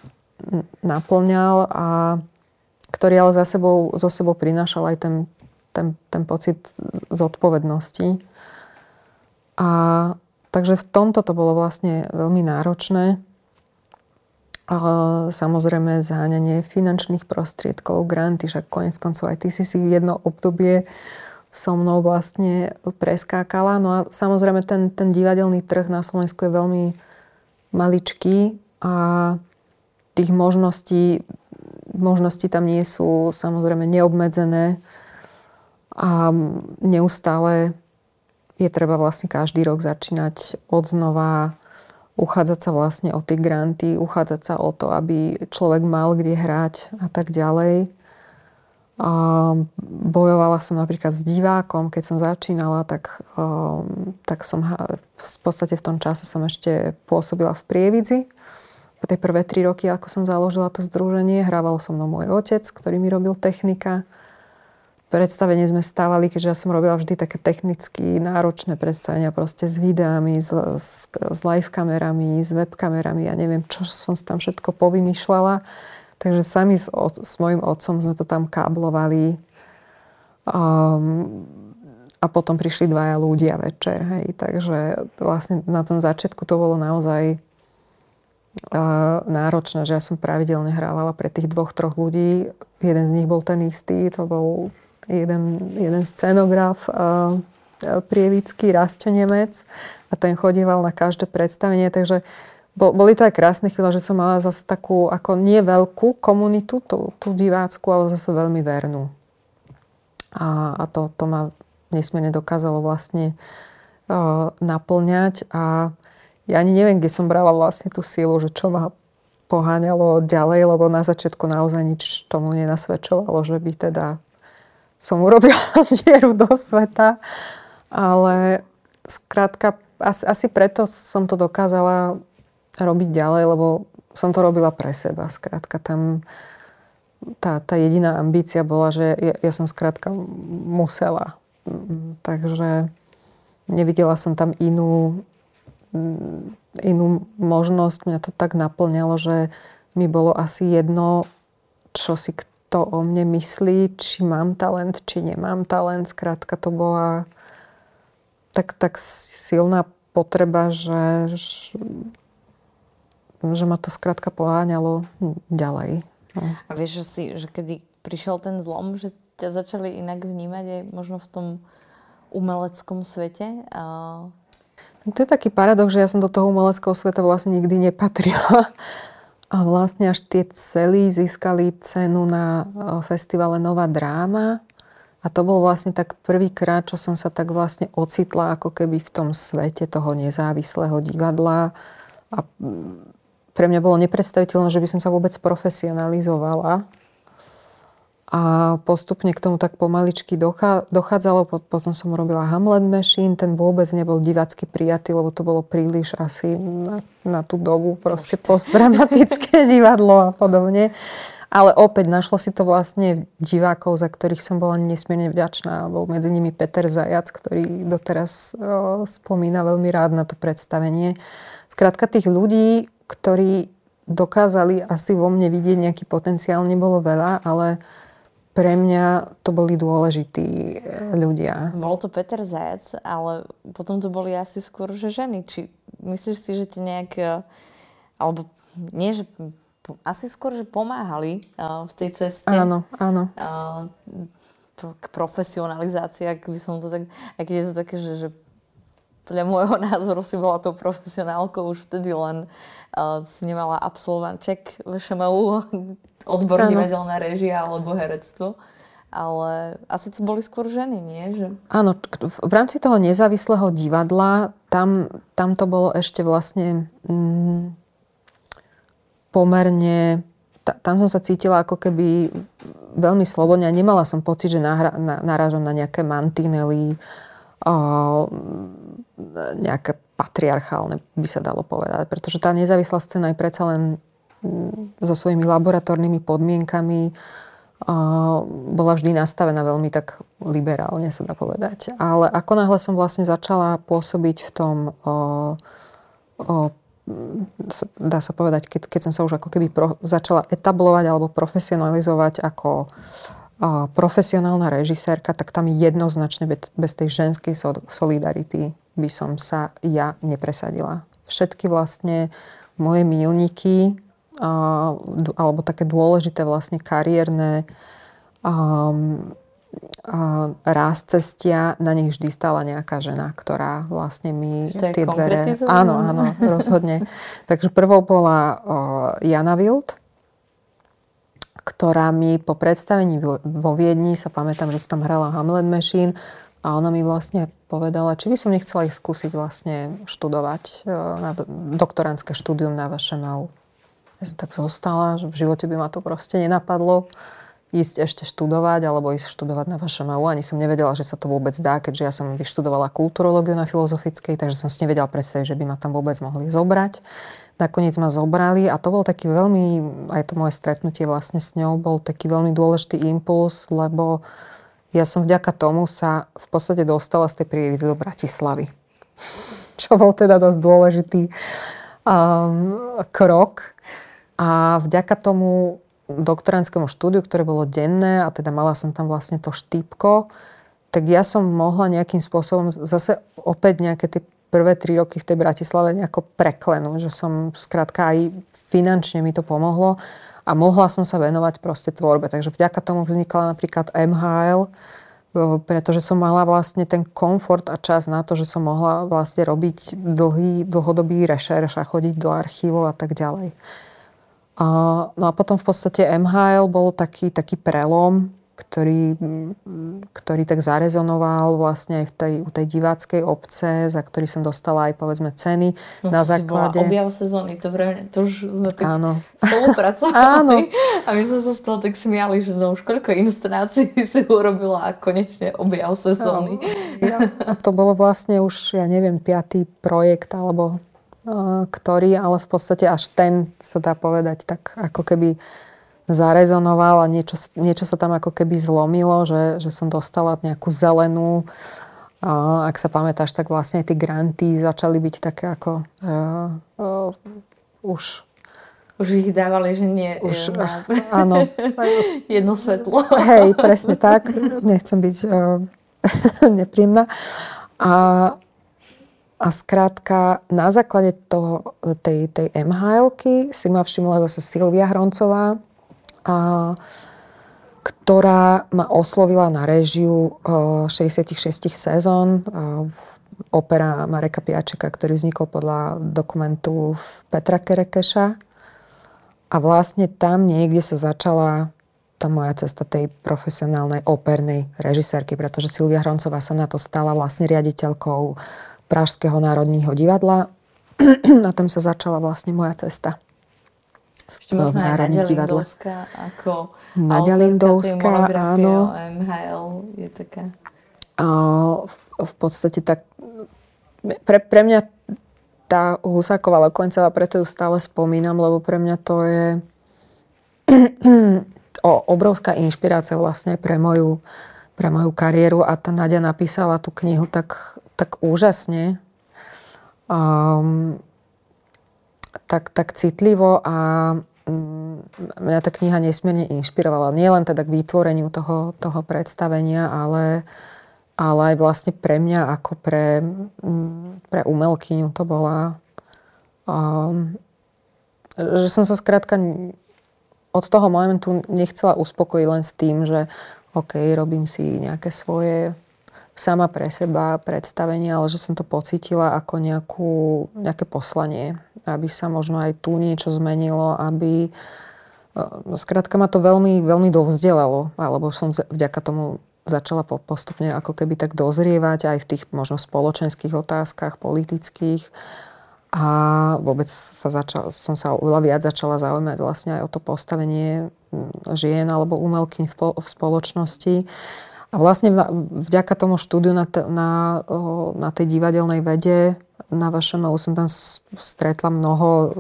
[SPEAKER 2] naplňal a ktorý ale za sebou, zo sebou prinášal aj ten, ten, ten pocit zodpovednosti. A takže v tomto to bolo vlastne veľmi náročné. Samozrejme zháňanie finančných prostriedkov, granty, však konec koncov aj ty si si jedno obdobie so mnou vlastne preskákala. No a samozrejme ten, ten divadelný trh na Slovensku je veľmi maličký a tých možností, možností tam nie sú samozrejme neobmedzené a neustále je treba vlastne každý rok začínať od znova uchádzať sa vlastne o tie granty, uchádzať sa o to, aby človek mal kde hrať a tak ďalej. A bojovala som napríklad s divákom, keď som začínala, tak, um, tak som v podstate v tom čase som ešte pôsobila v Prievidzi. Po tej prvé tri roky, ako som založila to združenie, hrával so mnou môj otec, ktorý mi robil technika predstavenie sme stávali, keďže ja som robila vždy také technicky náročné predstavenia proste s videami, s, s, s live kamerami, s web kamerami, ja neviem, čo som tam všetko povymýšľala. Takže sami s, s mojim otcom sme to tam káblovali. Um, a potom prišli dvaja ľudia večer. Hej. Takže vlastne na tom začiatku to bolo naozaj náročné, že ja som pravidelne hrávala pre tých dvoch, troch ľudí. Jeden z nich bol ten istý, to bol jeden, jeden scenograf uh, prievický, Rasto Nemec a ten chodieval na každé predstavenie, takže bol, boli to aj krásne chvíle, že som mala zase takú ako nie veľkú komunitu, tú, tú divácku, ale zase veľmi vernú. A, a to, to ma nesmierne dokázalo vlastne uh, naplňať a ja ani neviem, kde som brala vlastne tú silu, že čo ma poháňalo ďalej, lebo na začiatku naozaj nič tomu nenasvedčovalo, že by teda som urobila dieru do sveta, ale skrátka asi, asi preto som to dokázala robiť ďalej, lebo som to robila pre seba. Skrátka tam tá, tá jediná ambícia bola, že ja, ja som skrátka musela. Takže nevidela som tam inú, inú možnosť. Mňa to tak naplňalo, že mi bolo asi jedno, čo si to o mne myslí, či mám talent, či nemám talent. Skrátka to bola tak, tak silná potreba, že, že ma to skrátka poháňalo ďalej. No.
[SPEAKER 1] A vieš, že, si, že kedy prišiel ten zlom, že ťa začali inak vnímať aj možno v tom umeleckom svete? A...
[SPEAKER 2] To je taký paradox, že ja som do toho umeleckého sveta vlastne nikdy nepatrila. A vlastne až tie celí získali cenu na festivale Nová dráma. A to bol vlastne tak prvýkrát, čo som sa tak vlastne ocitla ako keby v tom svete toho nezávislého divadla. A pre mňa bolo nepredstaviteľné, že by som sa vôbec profesionalizovala a postupne k tomu tak pomaličky dochádzalo. Potom som robila Hamlet Machine, ten vôbec nebol divácky prijatý, lebo to bolo príliš asi na, na tú dobu proste postdramatické divadlo a podobne. Ale opäť našlo si to vlastne divákov, za ktorých som bola nesmierne vďačná. Bol medzi nimi Peter Zajac, ktorý doteraz o, spomína veľmi rád na to predstavenie. Skrátka tých ľudí, ktorí dokázali asi vo mne vidieť nejaký potenciál, nebolo veľa, ale pre mňa to boli dôležití e, ľudia.
[SPEAKER 1] Bol to Peter Zajac, ale potom to boli asi skôr, že ženy. Či myslíš si, že ti nejak, e, alebo nie, že asi skôr, že pomáhali uh, v tej ceste.
[SPEAKER 2] Áno, áno.
[SPEAKER 1] Uh, k profesionalizácii, ak by som to tak, ak je to také, že, že podľa môjho názoru si bola tou profesionálkou už vtedy len uh, si nemala absolvantček VŠMU odbor ano. divadelná režia alebo herectvo. Ale asi to boli skôr ženy, nie? Že...
[SPEAKER 2] Áno, v rámci toho nezávislého divadla tam, tam to bolo ešte vlastne mm, pomerne tam som sa cítila ako keby veľmi slobodne a nemala som pocit, že nahra, na, narážam na nejaké mantinely, o, nejaké patriarchálne by sa dalo povedať. Pretože tá nezávislá scéna je predsa len so svojimi laboratórnymi podmienkami bola vždy nastavená veľmi tak liberálne, sa dá povedať. Ale ako náhle som vlastne začala pôsobiť v tom, o, o, dá sa povedať, keď, keď som sa už ako keby pro, začala etablovať alebo profesionalizovať ako profesionálna režisérka, tak tam jednoznačne bez, tej ženskej solidarity by som sa ja nepresadila. Všetky vlastne moje mílniky alebo také dôležité vlastne kariérne um, ráz cestia, na nich vždy stála nejaká žena, ktorá vlastne mi tie dvere...
[SPEAKER 1] Áno,
[SPEAKER 2] áno, rozhodne. Takže prvou bola Jana Wild, ktorá mi po predstavení vo, Viedni, sa pamätám, že som tam hrala Hamlet Machine, a ona mi vlastne povedala, či by som nechcela ich skúsiť vlastne študovať na doktorantské štúdium na VŠMU. Ja som tak zostala, že v živote by ma to proste nenapadlo ísť ešte študovať alebo ísť študovať na VŠMU. Ani som nevedela, že sa to vôbec dá, keďže ja som vyštudovala kulturológiu na filozofickej, takže som si nevedela predstaviť, že by ma tam vôbec mohli zobrať. Nakoniec ma zobrali a to bol taký veľmi, aj to moje stretnutie vlastne s ňou, bol taký veľmi dôležitý impuls, lebo ja som vďaka tomu sa v podstate dostala z tej prírody do Bratislavy. Čo bol teda dosť dôležitý um, krok a vďaka tomu doktorandskému štúdiu, ktoré bolo denné a teda mala som tam vlastne to štýpko, tak ja som mohla nejakým spôsobom zase opäť nejaké tie prvé tri roky v tej Bratislave nejako preklenúť, že som skrátka aj finančne mi to pomohlo a mohla som sa venovať proste tvorbe. Takže vďaka tomu vznikla napríklad MHL, pretože som mala vlastne ten komfort a čas na to, že som mohla vlastne robiť dlhý, dlhodobý rešerš a chodiť do archívov a tak ďalej. A, no a potom v podstate MHL bol taký, taký prelom, ktorý, ktorý tak zarezonoval vlastne aj v tej, u tej diváckej obce, za ktorý som dostala aj povedzme ceny
[SPEAKER 1] no,
[SPEAKER 2] na základe...
[SPEAKER 1] objav sezóny, to, pre, to už sme tak
[SPEAKER 2] Áno.
[SPEAKER 1] spolupracovali a my sme sa z toho tak smiali, že no už koľko inscenácií si urobila a konečne objav sezóny.
[SPEAKER 2] Ja, to bolo vlastne už, ja neviem, piatý projekt alebo ktorý ale v podstate až ten sa dá povedať tak ako keby zarezonoval a niečo, niečo sa tam ako keby zlomilo, že, že som dostala nejakú zelenú a ak sa pamätáš, tak vlastne tie granty začali byť také ako uh, uh, už
[SPEAKER 1] už ich dávali, že nie.
[SPEAKER 2] Už, na... áno.
[SPEAKER 1] Jedno svetlo.
[SPEAKER 2] Hej, presne tak. Nechcem byť uh, nepríjemná. A, a skrátka, na základe toho, tej, tej mhl si ma všimla zase Silvia Hroncová, a, ktorá ma oslovila na režiu 66 sezón. Opera Mareka Piačeka, ktorý vznikol podľa dokumentu Petra Kerekeša. A vlastne tam niekde sa začala tá moja cesta tej profesionálnej opernej režisérky, pretože Silvia Hroncová sa na to stala vlastne riaditeľkou Pražského národního divadla a tam sa začala vlastne moja cesta.
[SPEAKER 1] Ešte možno aj Nadia Lindovská ako
[SPEAKER 2] Nadia Lindovská, áno.
[SPEAKER 1] MHL je taká.
[SPEAKER 2] A v, v podstate tak pre, pre mňa tá Husáková Lekoncová, preto ju stále spomínam, lebo pre mňa to je o, obrovská inšpirácia vlastne pre moju, pre moju kariéru a tá Nadia napísala tú knihu tak, tak úžasne. Um, tak, tak citlivo a mm, mňa tá kniha nesmierne inšpirovala. Nie len teda k vytvoreniu toho, toho predstavenia, ale, ale aj vlastne pre mňa ako pre, mm, pre umelkyňu to bola um, že som sa skrátka od toho momentu nechcela uspokojiť len s tým, že OK, robím si nejaké svoje sama pre seba predstavenie, ale že som to pocítila ako nejakú, nejaké poslanie, aby sa možno aj tu niečo zmenilo, aby no, skrátka ma to veľmi, veľmi dovzdelalo, alebo som vďaka tomu začala postupne ako keby tak dozrievať aj v tých možno spoločenských otázkach, politických. A vôbec sa začal, som sa oveľa viac začala zaujímať vlastne aj o to postavenie žien alebo umelkyň v, v spoločnosti. A vlastne vďaka tomu štúdiu na, na, na tej divadelnej vede na vašom som tam stretla mnoho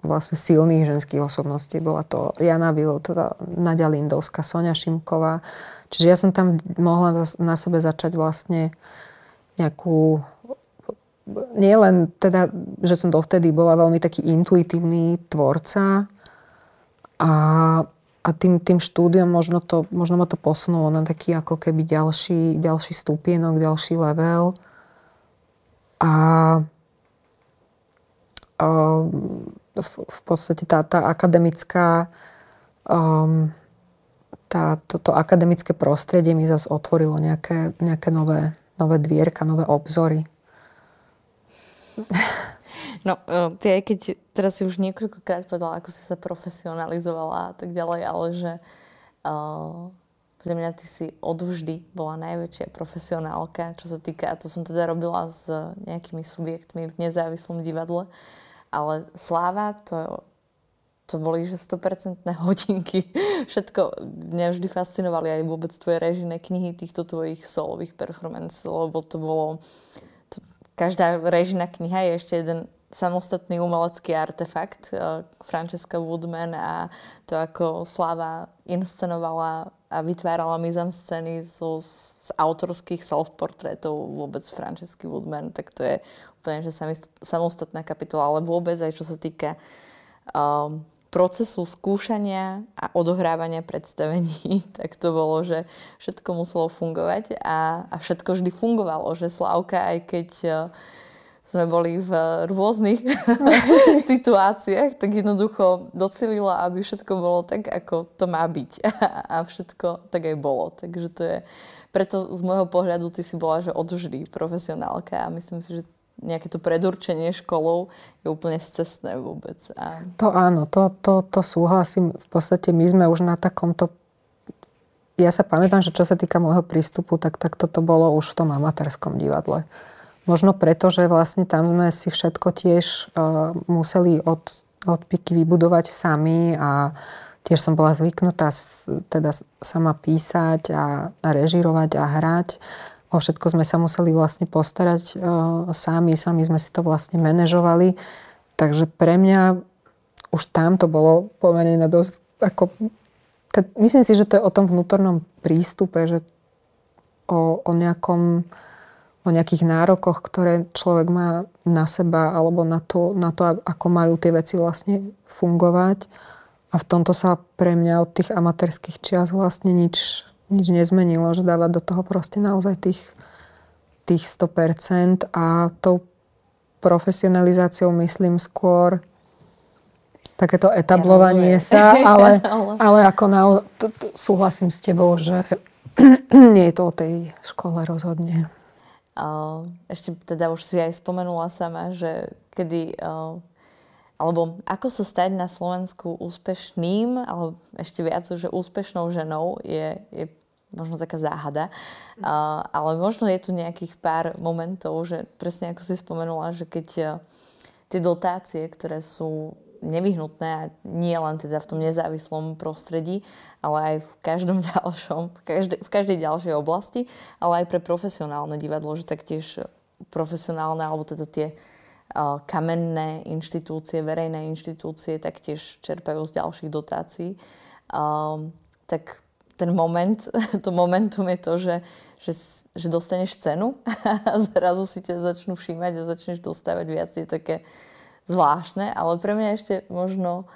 [SPEAKER 2] vlastne silných ženských osobností. Bola to Jana Vil, teda Nadia Lindovská, Sonia Šimková. Čiže ja som tam mohla na sebe začať vlastne nejakú nie len teda, že som dovtedy bola veľmi taký intuitívny tvorca a a tým, tým štúdiom možno, to, možno ma to posunulo na taký ako keby ďalší, ďalší stupienok, ďalší level. A, a v, v podstate tá, tá akademická um, tá, toto akademické prostredie mi zase otvorilo nejaké, nejaké nové, nové dvierka, nové obzory.
[SPEAKER 1] No, e, ty aj keď teraz si už niekoľkokrát povedala, ako si sa profesionalizovala a tak ďalej, ale že uh, podľa mňa ty si odvždy bola najväčšia profesionálka, čo sa týka, a to som teda robila s nejakými subjektmi v nezávislom divadle, ale Sláva, to, to boli že 100% hodinky. Všetko mňa vždy fascinovali aj vôbec tvoje režijné knihy týchto tvojich solových performance, lebo to bolo... Každá režijná kniha je ešte jeden samostatný umelecký artefakt uh, Francesca Woodman a to, ako Slava inscenovala a vytvárala scény zo, z autorských self-portrétov vôbec Francesky Woodman, tak to je úplne že samostatná kapitola, ale vôbec aj čo sa týka um, procesu skúšania a odohrávania predstavení, tak to bolo, že všetko muselo fungovať a, a všetko vždy fungovalo, že Slavka, aj keď uh, sme boli v rôznych situáciách, tak jednoducho docelila, aby všetko bolo tak, ako to má byť. A všetko tak aj bolo. Takže to je, preto z môjho pohľadu ty si bola, že odvždy profesionálka a myslím si, že nejaké to predurčenie školou je úplne cestné vôbec. A...
[SPEAKER 2] To áno, to, to, to súhlasím. V podstate my sme už na takomto ja sa pamätám, že čo sa týka môjho prístupu, tak, tak toto bolo už v tom amatérskom divadle. Možno preto, že vlastne tam sme si všetko tiež uh, museli od, od piky vybudovať sami a tiež som bola zvyknutá teda sama písať a, a režirovať a hrať. O všetko sme sa museli vlastne postarať uh, sami, sami sme si to vlastne manažovali. Takže pre mňa už tam to bolo pomerne na dosť ako... myslím si, že to je o tom vnútornom prístupe, že o, o nejakom o nejakých nárokoch, ktoré človek má na seba alebo na to, na to, ako majú tie veci vlastne fungovať. A v tomto sa pre mňa od tých amatérských čias vlastne nič, nič nezmenilo, že dávať do toho proste naozaj tých, tých 100% a tou profesionalizáciou myslím skôr takéto etablovanie ja sa, ale, ale ako na, súhlasím s tebou, že nie je to o tej škole rozhodne.
[SPEAKER 1] Ešte teda už si aj spomenula sama, že kedy alebo ako sa stať na Slovensku úspešným, alebo ešte viac, že úspešnou ženou je, je možno taká záhada. Ale možno je tu nejakých pár momentov, že presne ako si spomenula, že keď tie dotácie, ktoré sú nevyhnutné a nie len teda v tom nezávislom prostredí, ale aj v každom ďalšom, v každej, v každej ďalšej oblasti, ale aj pre profesionálne divadlo, že taktiež profesionálne, alebo teda tie kamenné inštitúcie, verejné inštitúcie taktiež čerpajú z ďalších dotácií. Um, tak ten moment, to momentum je to, že, že, že dostaneš cenu a zrazu si ťa začnú všímať a začneš dostávať viac. Je také zvláštne, ale pre mňa ešte možno,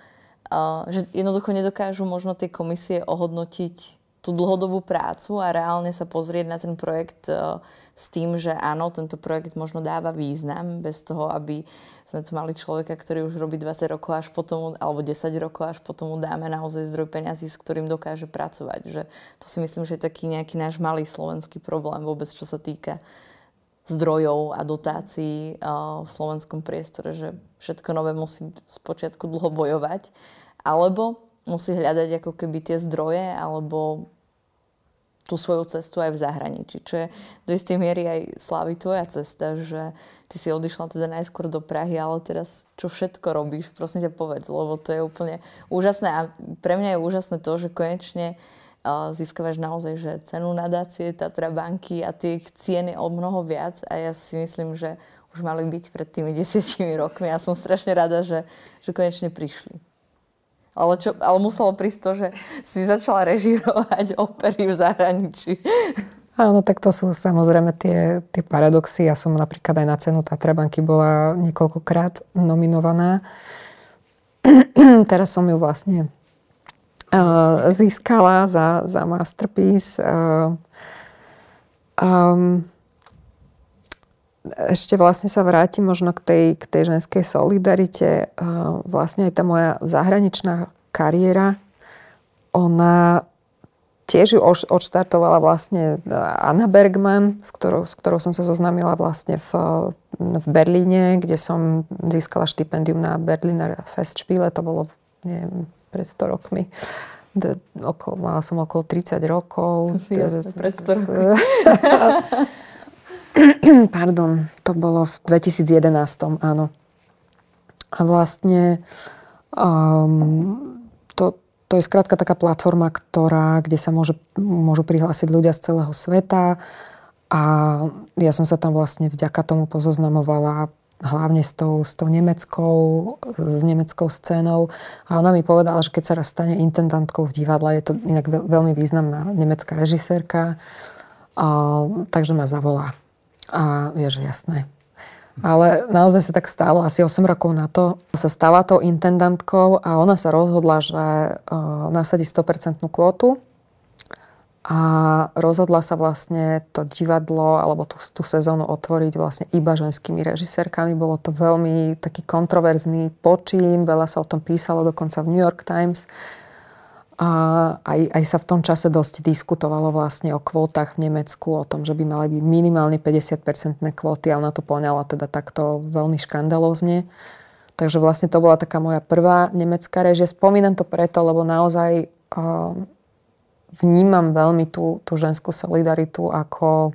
[SPEAKER 1] uh, že jednoducho nedokážu možno tie komisie ohodnotiť tú dlhodobú prácu a reálne sa pozrieť na ten projekt uh, s tým, že áno, tento projekt možno dáva význam, bez toho, aby sme tu mali človeka, ktorý už robí 20 rokov až potom, alebo 10 rokov až potom mu dáme naozaj zdroj peňazí, s ktorým dokáže pracovať. Že to si myslím, že je taký nejaký náš malý slovenský problém vôbec, čo sa týka zdrojov a dotácií v slovenskom priestore, že všetko nové musí spočiatku dlho bojovať, alebo musí hľadať ako keby tie zdroje, alebo tú svoju cestu aj v zahraničí. Čo je do istej miery aj slávy tvoja cesta, že ty si odišla teda najskôr do Prahy, ale teraz čo všetko robíš, prosím ťa povedz, lebo to je úplne úžasné a pre mňa je úžasné to, že konečne uh, získavaš naozaj že cenu nadácie Tatra banky a tých cien je o mnoho viac a ja si myslím, že už mali byť pred tými desiatimi rokmi. Ja som strašne rada, že, že konečne prišli. Ale, čo, ale muselo prísť to, že si začala režírovať opery v zahraničí.
[SPEAKER 2] Áno, tak to sú samozrejme tie, tie paradoxy. Ja som napríklad aj na cenu Tatrabanky bola niekoľkokrát nominovaná. Teraz som ju vlastne získala za, za masterpiece. Um, ešte vlastne sa vrátim možno k tej, k tej ženskej solidarite. Vlastne aj tá moja zahraničná kariéra, ona tiež ju odštartovala vlastne Anna Bergman, s ktorou, s ktorou som sa zoznámila vlastne v, v Berlíne, kde som získala štipendium na Berliner Festspiele, to bolo neviem, pred 100 rokmi. De, okolo, mala som okolo 30 rokov.
[SPEAKER 1] Jasne, pred 100 rokmi.
[SPEAKER 2] Pardon, to bolo v 2011, áno. A vlastne um, to, to je skrátka taká platforma, ktorá, kde sa môže, môžu prihlásiť ľudia z celého sveta a ja som sa tam vlastne vďaka tomu pozoznamovala hlavne s tou, s tou nemeckou, s nemeckou scénou. A ona mi povedala, že keď sa raz stane intendantkou v divadle, je to inak veľmi významná nemecká režisérka, a, takže ma zavolá. A vieš, jasné. Ale naozaj sa tak stalo, asi 8 rokov na to sa stala to intendantkou a ona sa rozhodla, že uh, nasadí 100% kvótu a rozhodla sa vlastne to divadlo alebo tú, tú sezónu otvoriť vlastne iba ženskými režisérkami. Bolo to veľmi taký kontroverzný počín, veľa sa o tom písalo dokonca v New York Times. A aj, aj sa v tom čase dosť diskutovalo vlastne o kvótach v Nemecku, o tom, že by mali byť minimálne 50-percentné kvóty a ona to poňala teda takto veľmi škandalózne. Takže vlastne to bola taká moja prvá nemecká režia. Spomínam to preto, lebo naozaj uh, vnímam veľmi tú, tú ženskú solidaritu ako,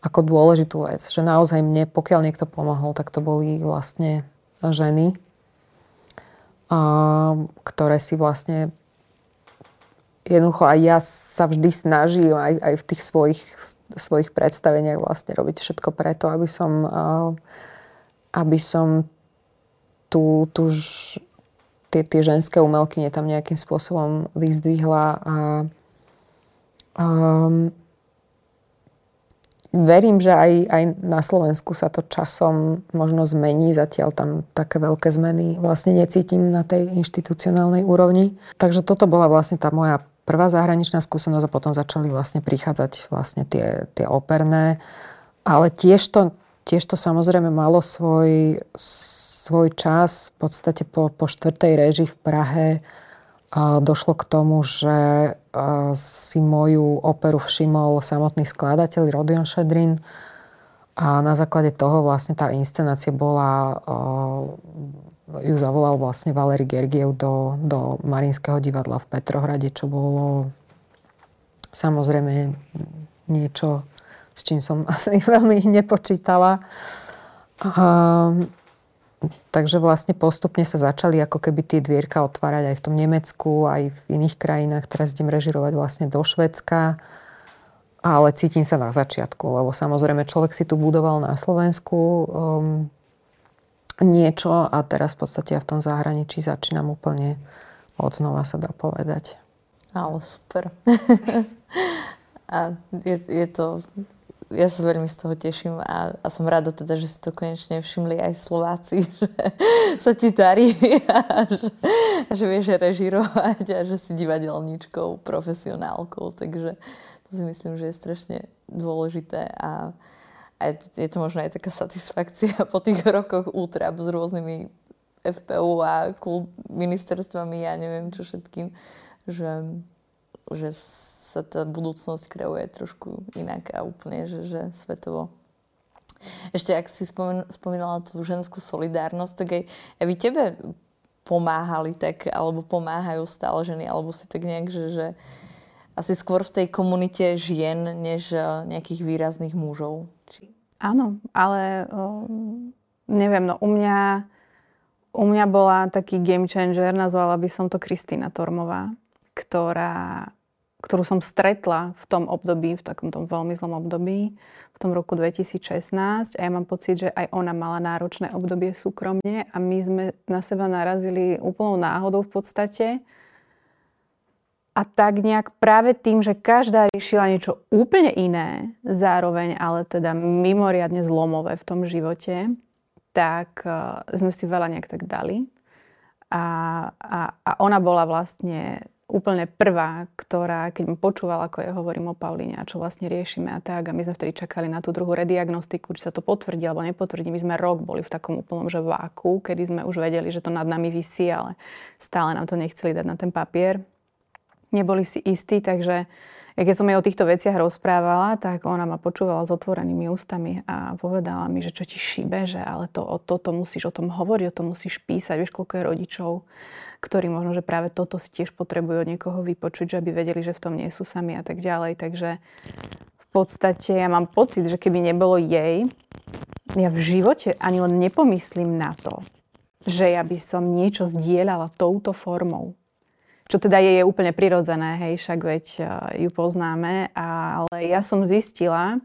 [SPEAKER 2] ako dôležitú vec. Že naozaj mne, pokiaľ niekto pomohol, tak to boli vlastne ženy, uh, ktoré si vlastne jednoducho aj ja sa vždy snažím aj, aj v tých svojich, svojich predstaveniach vlastne robiť všetko preto, aby som, aby som tú, tú, tie, tie ženské umelkyne tam nejakým spôsobom vyzdvihla a um, verím, že aj, aj na Slovensku sa to časom možno zmení. Zatiaľ tam také veľké zmeny vlastne necítim na tej inštitucionálnej úrovni. Takže toto bola vlastne tá moja prvá zahraničná skúsenosť a potom začali vlastne prichádzať vlastne tie, tie operné. Ale tiež to, tiež to samozrejme malo svoj, svoj čas, v podstate po, po štvrtej reži v Prahe, došlo k tomu, že si moju operu všimol samotný skladateľ Rodion Šedrin a na základe toho vlastne tá inscenácia bola, ju zavolal vlastne Valery Gergiev do, do Marinského divadla v Petrohrade, čo bolo samozrejme niečo, s čím som asi veľmi nepočítala. A, takže vlastne postupne sa začali ako keby tie dvierka otvárať aj v tom Nemecku, aj v iných krajinách. Teraz idem režirovať vlastne do Švedska. Ale cítim sa na začiatku, lebo samozrejme človek si tu budoval na Slovensku um, niečo a teraz v podstate ja v tom zahraničí začínam úplne od znova sa dá povedať.
[SPEAKER 1] Ale super. a je, je to ja sa veľmi z toho teším a, a som rada teda, že si to konečne všimli aj Slováci, že sa ti darí a že, a že vieš režirovať a že si divadelníčkou, profesionálkou, takže to si myslím, že je strašne dôležité a, a je to možno aj taká satisfakcia po tých rokoch útrap s rôznymi FPU a ministerstvami, ja neviem čo všetkým, že, že sa tá budúcnosť kreuje trošku inak a úplne, že, že svetovo. Ešte, ak si spomen, spomínala tú ženskú solidárnosť, tak aj, aj vy tebe pomáhali tak, alebo pomáhajú stále ženy, alebo si tak nejak, že, že asi skôr v tej komunite žien, než eh, nejakých výrazných mužov. Či...
[SPEAKER 3] Áno, ale um, neviem, no u mňa, u mňa bola taký game changer, nazvala by som to Kristýna Tormová, ktorá ktorú som stretla v tom období, v takom tom veľmi zlom období, v tom roku 2016 a ja mám pocit, že aj ona mala náročné obdobie súkromne a my sme na seba narazili úplnou náhodou v podstate. A tak nejak práve tým, že každá riešila niečo úplne iné, zároveň ale teda mimoriadne zlomové v tom živote, tak uh, sme si veľa nejak tak dali. A, a, a ona bola vlastne úplne prvá, ktorá, keď mi počúvala, ako ja hovorím o Paulíne a čo vlastne riešime a tak, a my sme vtedy čakali na tú druhú rediagnostiku, či sa to potvrdí alebo nepotvrdí. My sme rok boli v takom úplnom že váku, kedy sme už vedeli, že to nad nami vysí, ale stále nám to nechceli dať na ten papier. Neboli si istí, takže ja keď som jej o týchto veciach rozprávala, tak ona ma počúvala s otvorenými ústami a povedala mi, že čo ti šíbe, že ale to, o toto musíš o tom hovoriť, o tom musíš písať. Vieš, koľko je rodičov, ktorí možno, že práve toto si tiež potrebujú od niekoho vypočuť, že aby vedeli, že v tom nie sú sami a tak ďalej. Takže v podstate ja mám pocit, že keby nebolo jej, ja v živote ani len nepomyslím na to, že ja by som niečo zdieľala touto formou čo teda je, je úplne prirodzené, hej, však veď uh, ju poznáme, ale ja som zistila,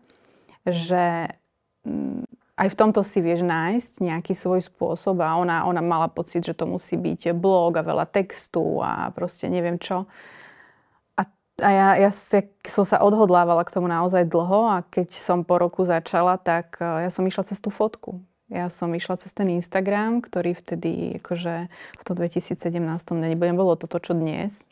[SPEAKER 3] že um, aj v tomto si vieš nájsť nejaký svoj spôsob a ona, ona mala pocit, že to musí byť blog a veľa textu a proste neviem čo. A, a ja, ja som sa odhodlávala k tomu naozaj dlho a keď som po roku začala, tak uh, ja som išla cez tú fotku. Ja som išla cez ten Instagram, ktorý vtedy, akože v tom 2017 nebudem, bolo toto, čo dnes.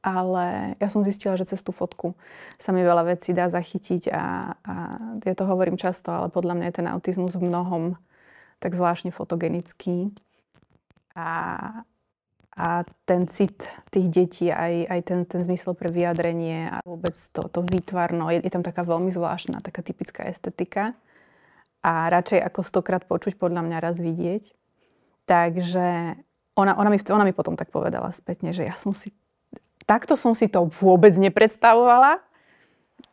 [SPEAKER 3] Ale ja som zistila, že cez tú fotku sa mi veľa vecí dá zachytiť a, a ja to hovorím často, ale podľa mňa je ten autizmus v mnohom tak zvláštne fotogenický. A, a ten cit tých detí, aj, aj ten, ten zmysel pre vyjadrenie a vôbec to, to výtvarno, je, je tam taká veľmi zvláštna, taká typická estetika a radšej ako stokrát počuť, podľa mňa raz vidieť. Takže ona, ona, mi, ona mi potom tak povedala spätne, že ja som si, takto som si to vôbec nepredstavovala,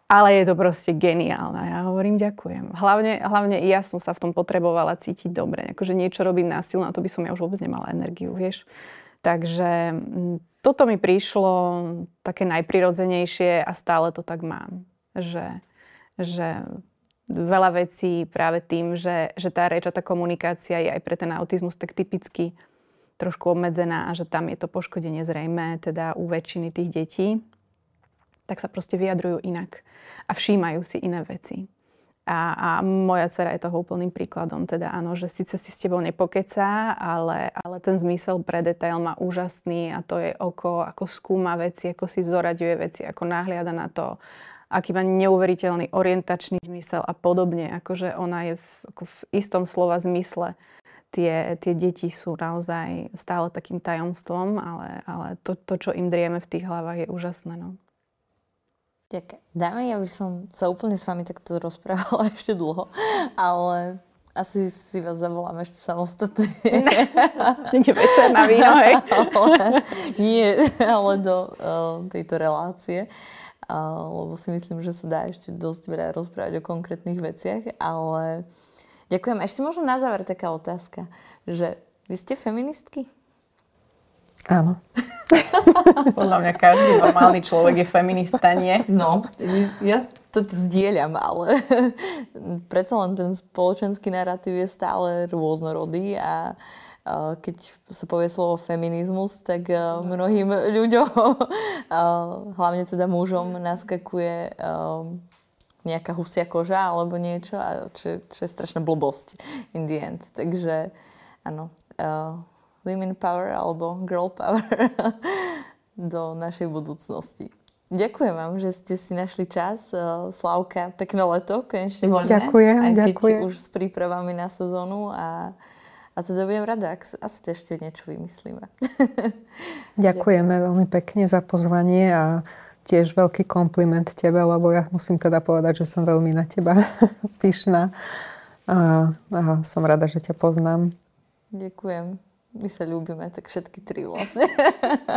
[SPEAKER 3] ale je to proste geniálne. Ja hovorím ďakujem. Hlavne, hlavne ja som sa v tom potrebovala cítiť dobre. Akože niečo robiť násilno, na to by som ja už vôbec nemala energiu, vieš. Takže mm, toto mi prišlo také najprirodzenejšie a stále to tak mám. Že, že veľa vecí práve tým, že, že tá reč a tá komunikácia je aj pre ten autizmus tak typicky trošku obmedzená a že tam je to poškodenie zrejme, teda u väčšiny tých detí, tak sa proste vyjadrujú inak a všímajú si iné veci. A, a moja dcera je toho úplným príkladom. Teda áno, že síce si s tebou nepokecá, ale, ale ten zmysel pre detail má úžasný a to je oko, ako skúma veci, ako si zoraďuje veci, ako nahliada na to, aký má neuveriteľný orientačný zmysel a podobne. Akože ona je v, ako v istom slova zmysle tie, tie deti sú naozaj stále takým tajomstvom, ale, ale to, to, čo im drieme v tých hlavách, je úžasné. No.
[SPEAKER 1] Ďakujem. Dáme, ja by som sa úplne s vami takto rozprávala ešte dlho, ale asi si vás zavolám ešte samostatne.
[SPEAKER 3] Niekde večer na víno, hej?
[SPEAKER 1] ale, nie, ale do uh, tejto relácie. Uh, lebo si myslím, že sa dá ešte dosť veľa rozprávať o konkrétnych veciach, ale ďakujem. Ešte možno na záver taká otázka, že vy ste feministky?
[SPEAKER 2] Áno.
[SPEAKER 3] Podľa mňa každý normálny človek je feminista, nie?
[SPEAKER 1] No, ja to zdieľam, ale predsa len ten spoločenský narratív je stále rôznorodý a keď sa povie slovo feminizmus, tak mnohým ľuďom, hlavne teda mužom, naskakuje nejaká husia koža alebo niečo, čo, čo je strašná blbosť in the end. Takže áno, women power alebo girl power do našej budúcnosti. Ďakujem vám, že ste si našli čas. Eh, Slavka, pekné leto, konečne voľné.
[SPEAKER 2] Ďakujem,
[SPEAKER 1] aj
[SPEAKER 2] ďakujem.
[SPEAKER 1] už s prípravami na sezónu a, a teda budem rada, ak asi ešte niečo vymyslíme.
[SPEAKER 2] Ďakujeme veľmi pekne za pozvanie a tiež veľký kompliment tebe, lebo ja musím teda povedať, že som veľmi na teba pyšná a, a som rada, že ťa poznám.
[SPEAKER 1] Ďakujem my sa ľúbime, tak všetky tri vlastne.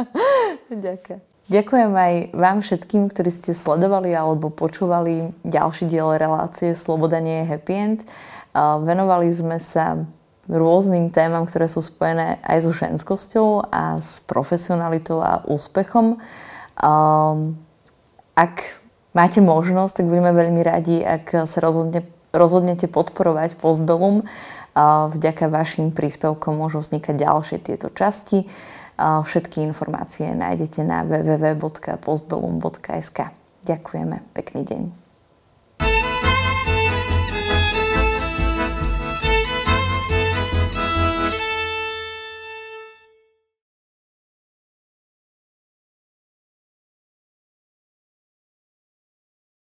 [SPEAKER 1] Ďakujem. Ďakujem aj vám všetkým, ktorí ste sledovali alebo počúvali ďalší diel relácie Sloboda nie je happy end. Venovali sme sa rôznym témam, ktoré sú spojené aj so ženskosťou a s profesionalitou a úspechom. Ak máte možnosť, tak budeme veľmi radi, ak sa rozhodne, rozhodnete podporovať Postbellum Vďaka vašim príspevkom môžu vznikať ďalšie tieto časti. Všetky informácie nájdete na www.postbellum.sk. Ďakujeme. Pekný deň.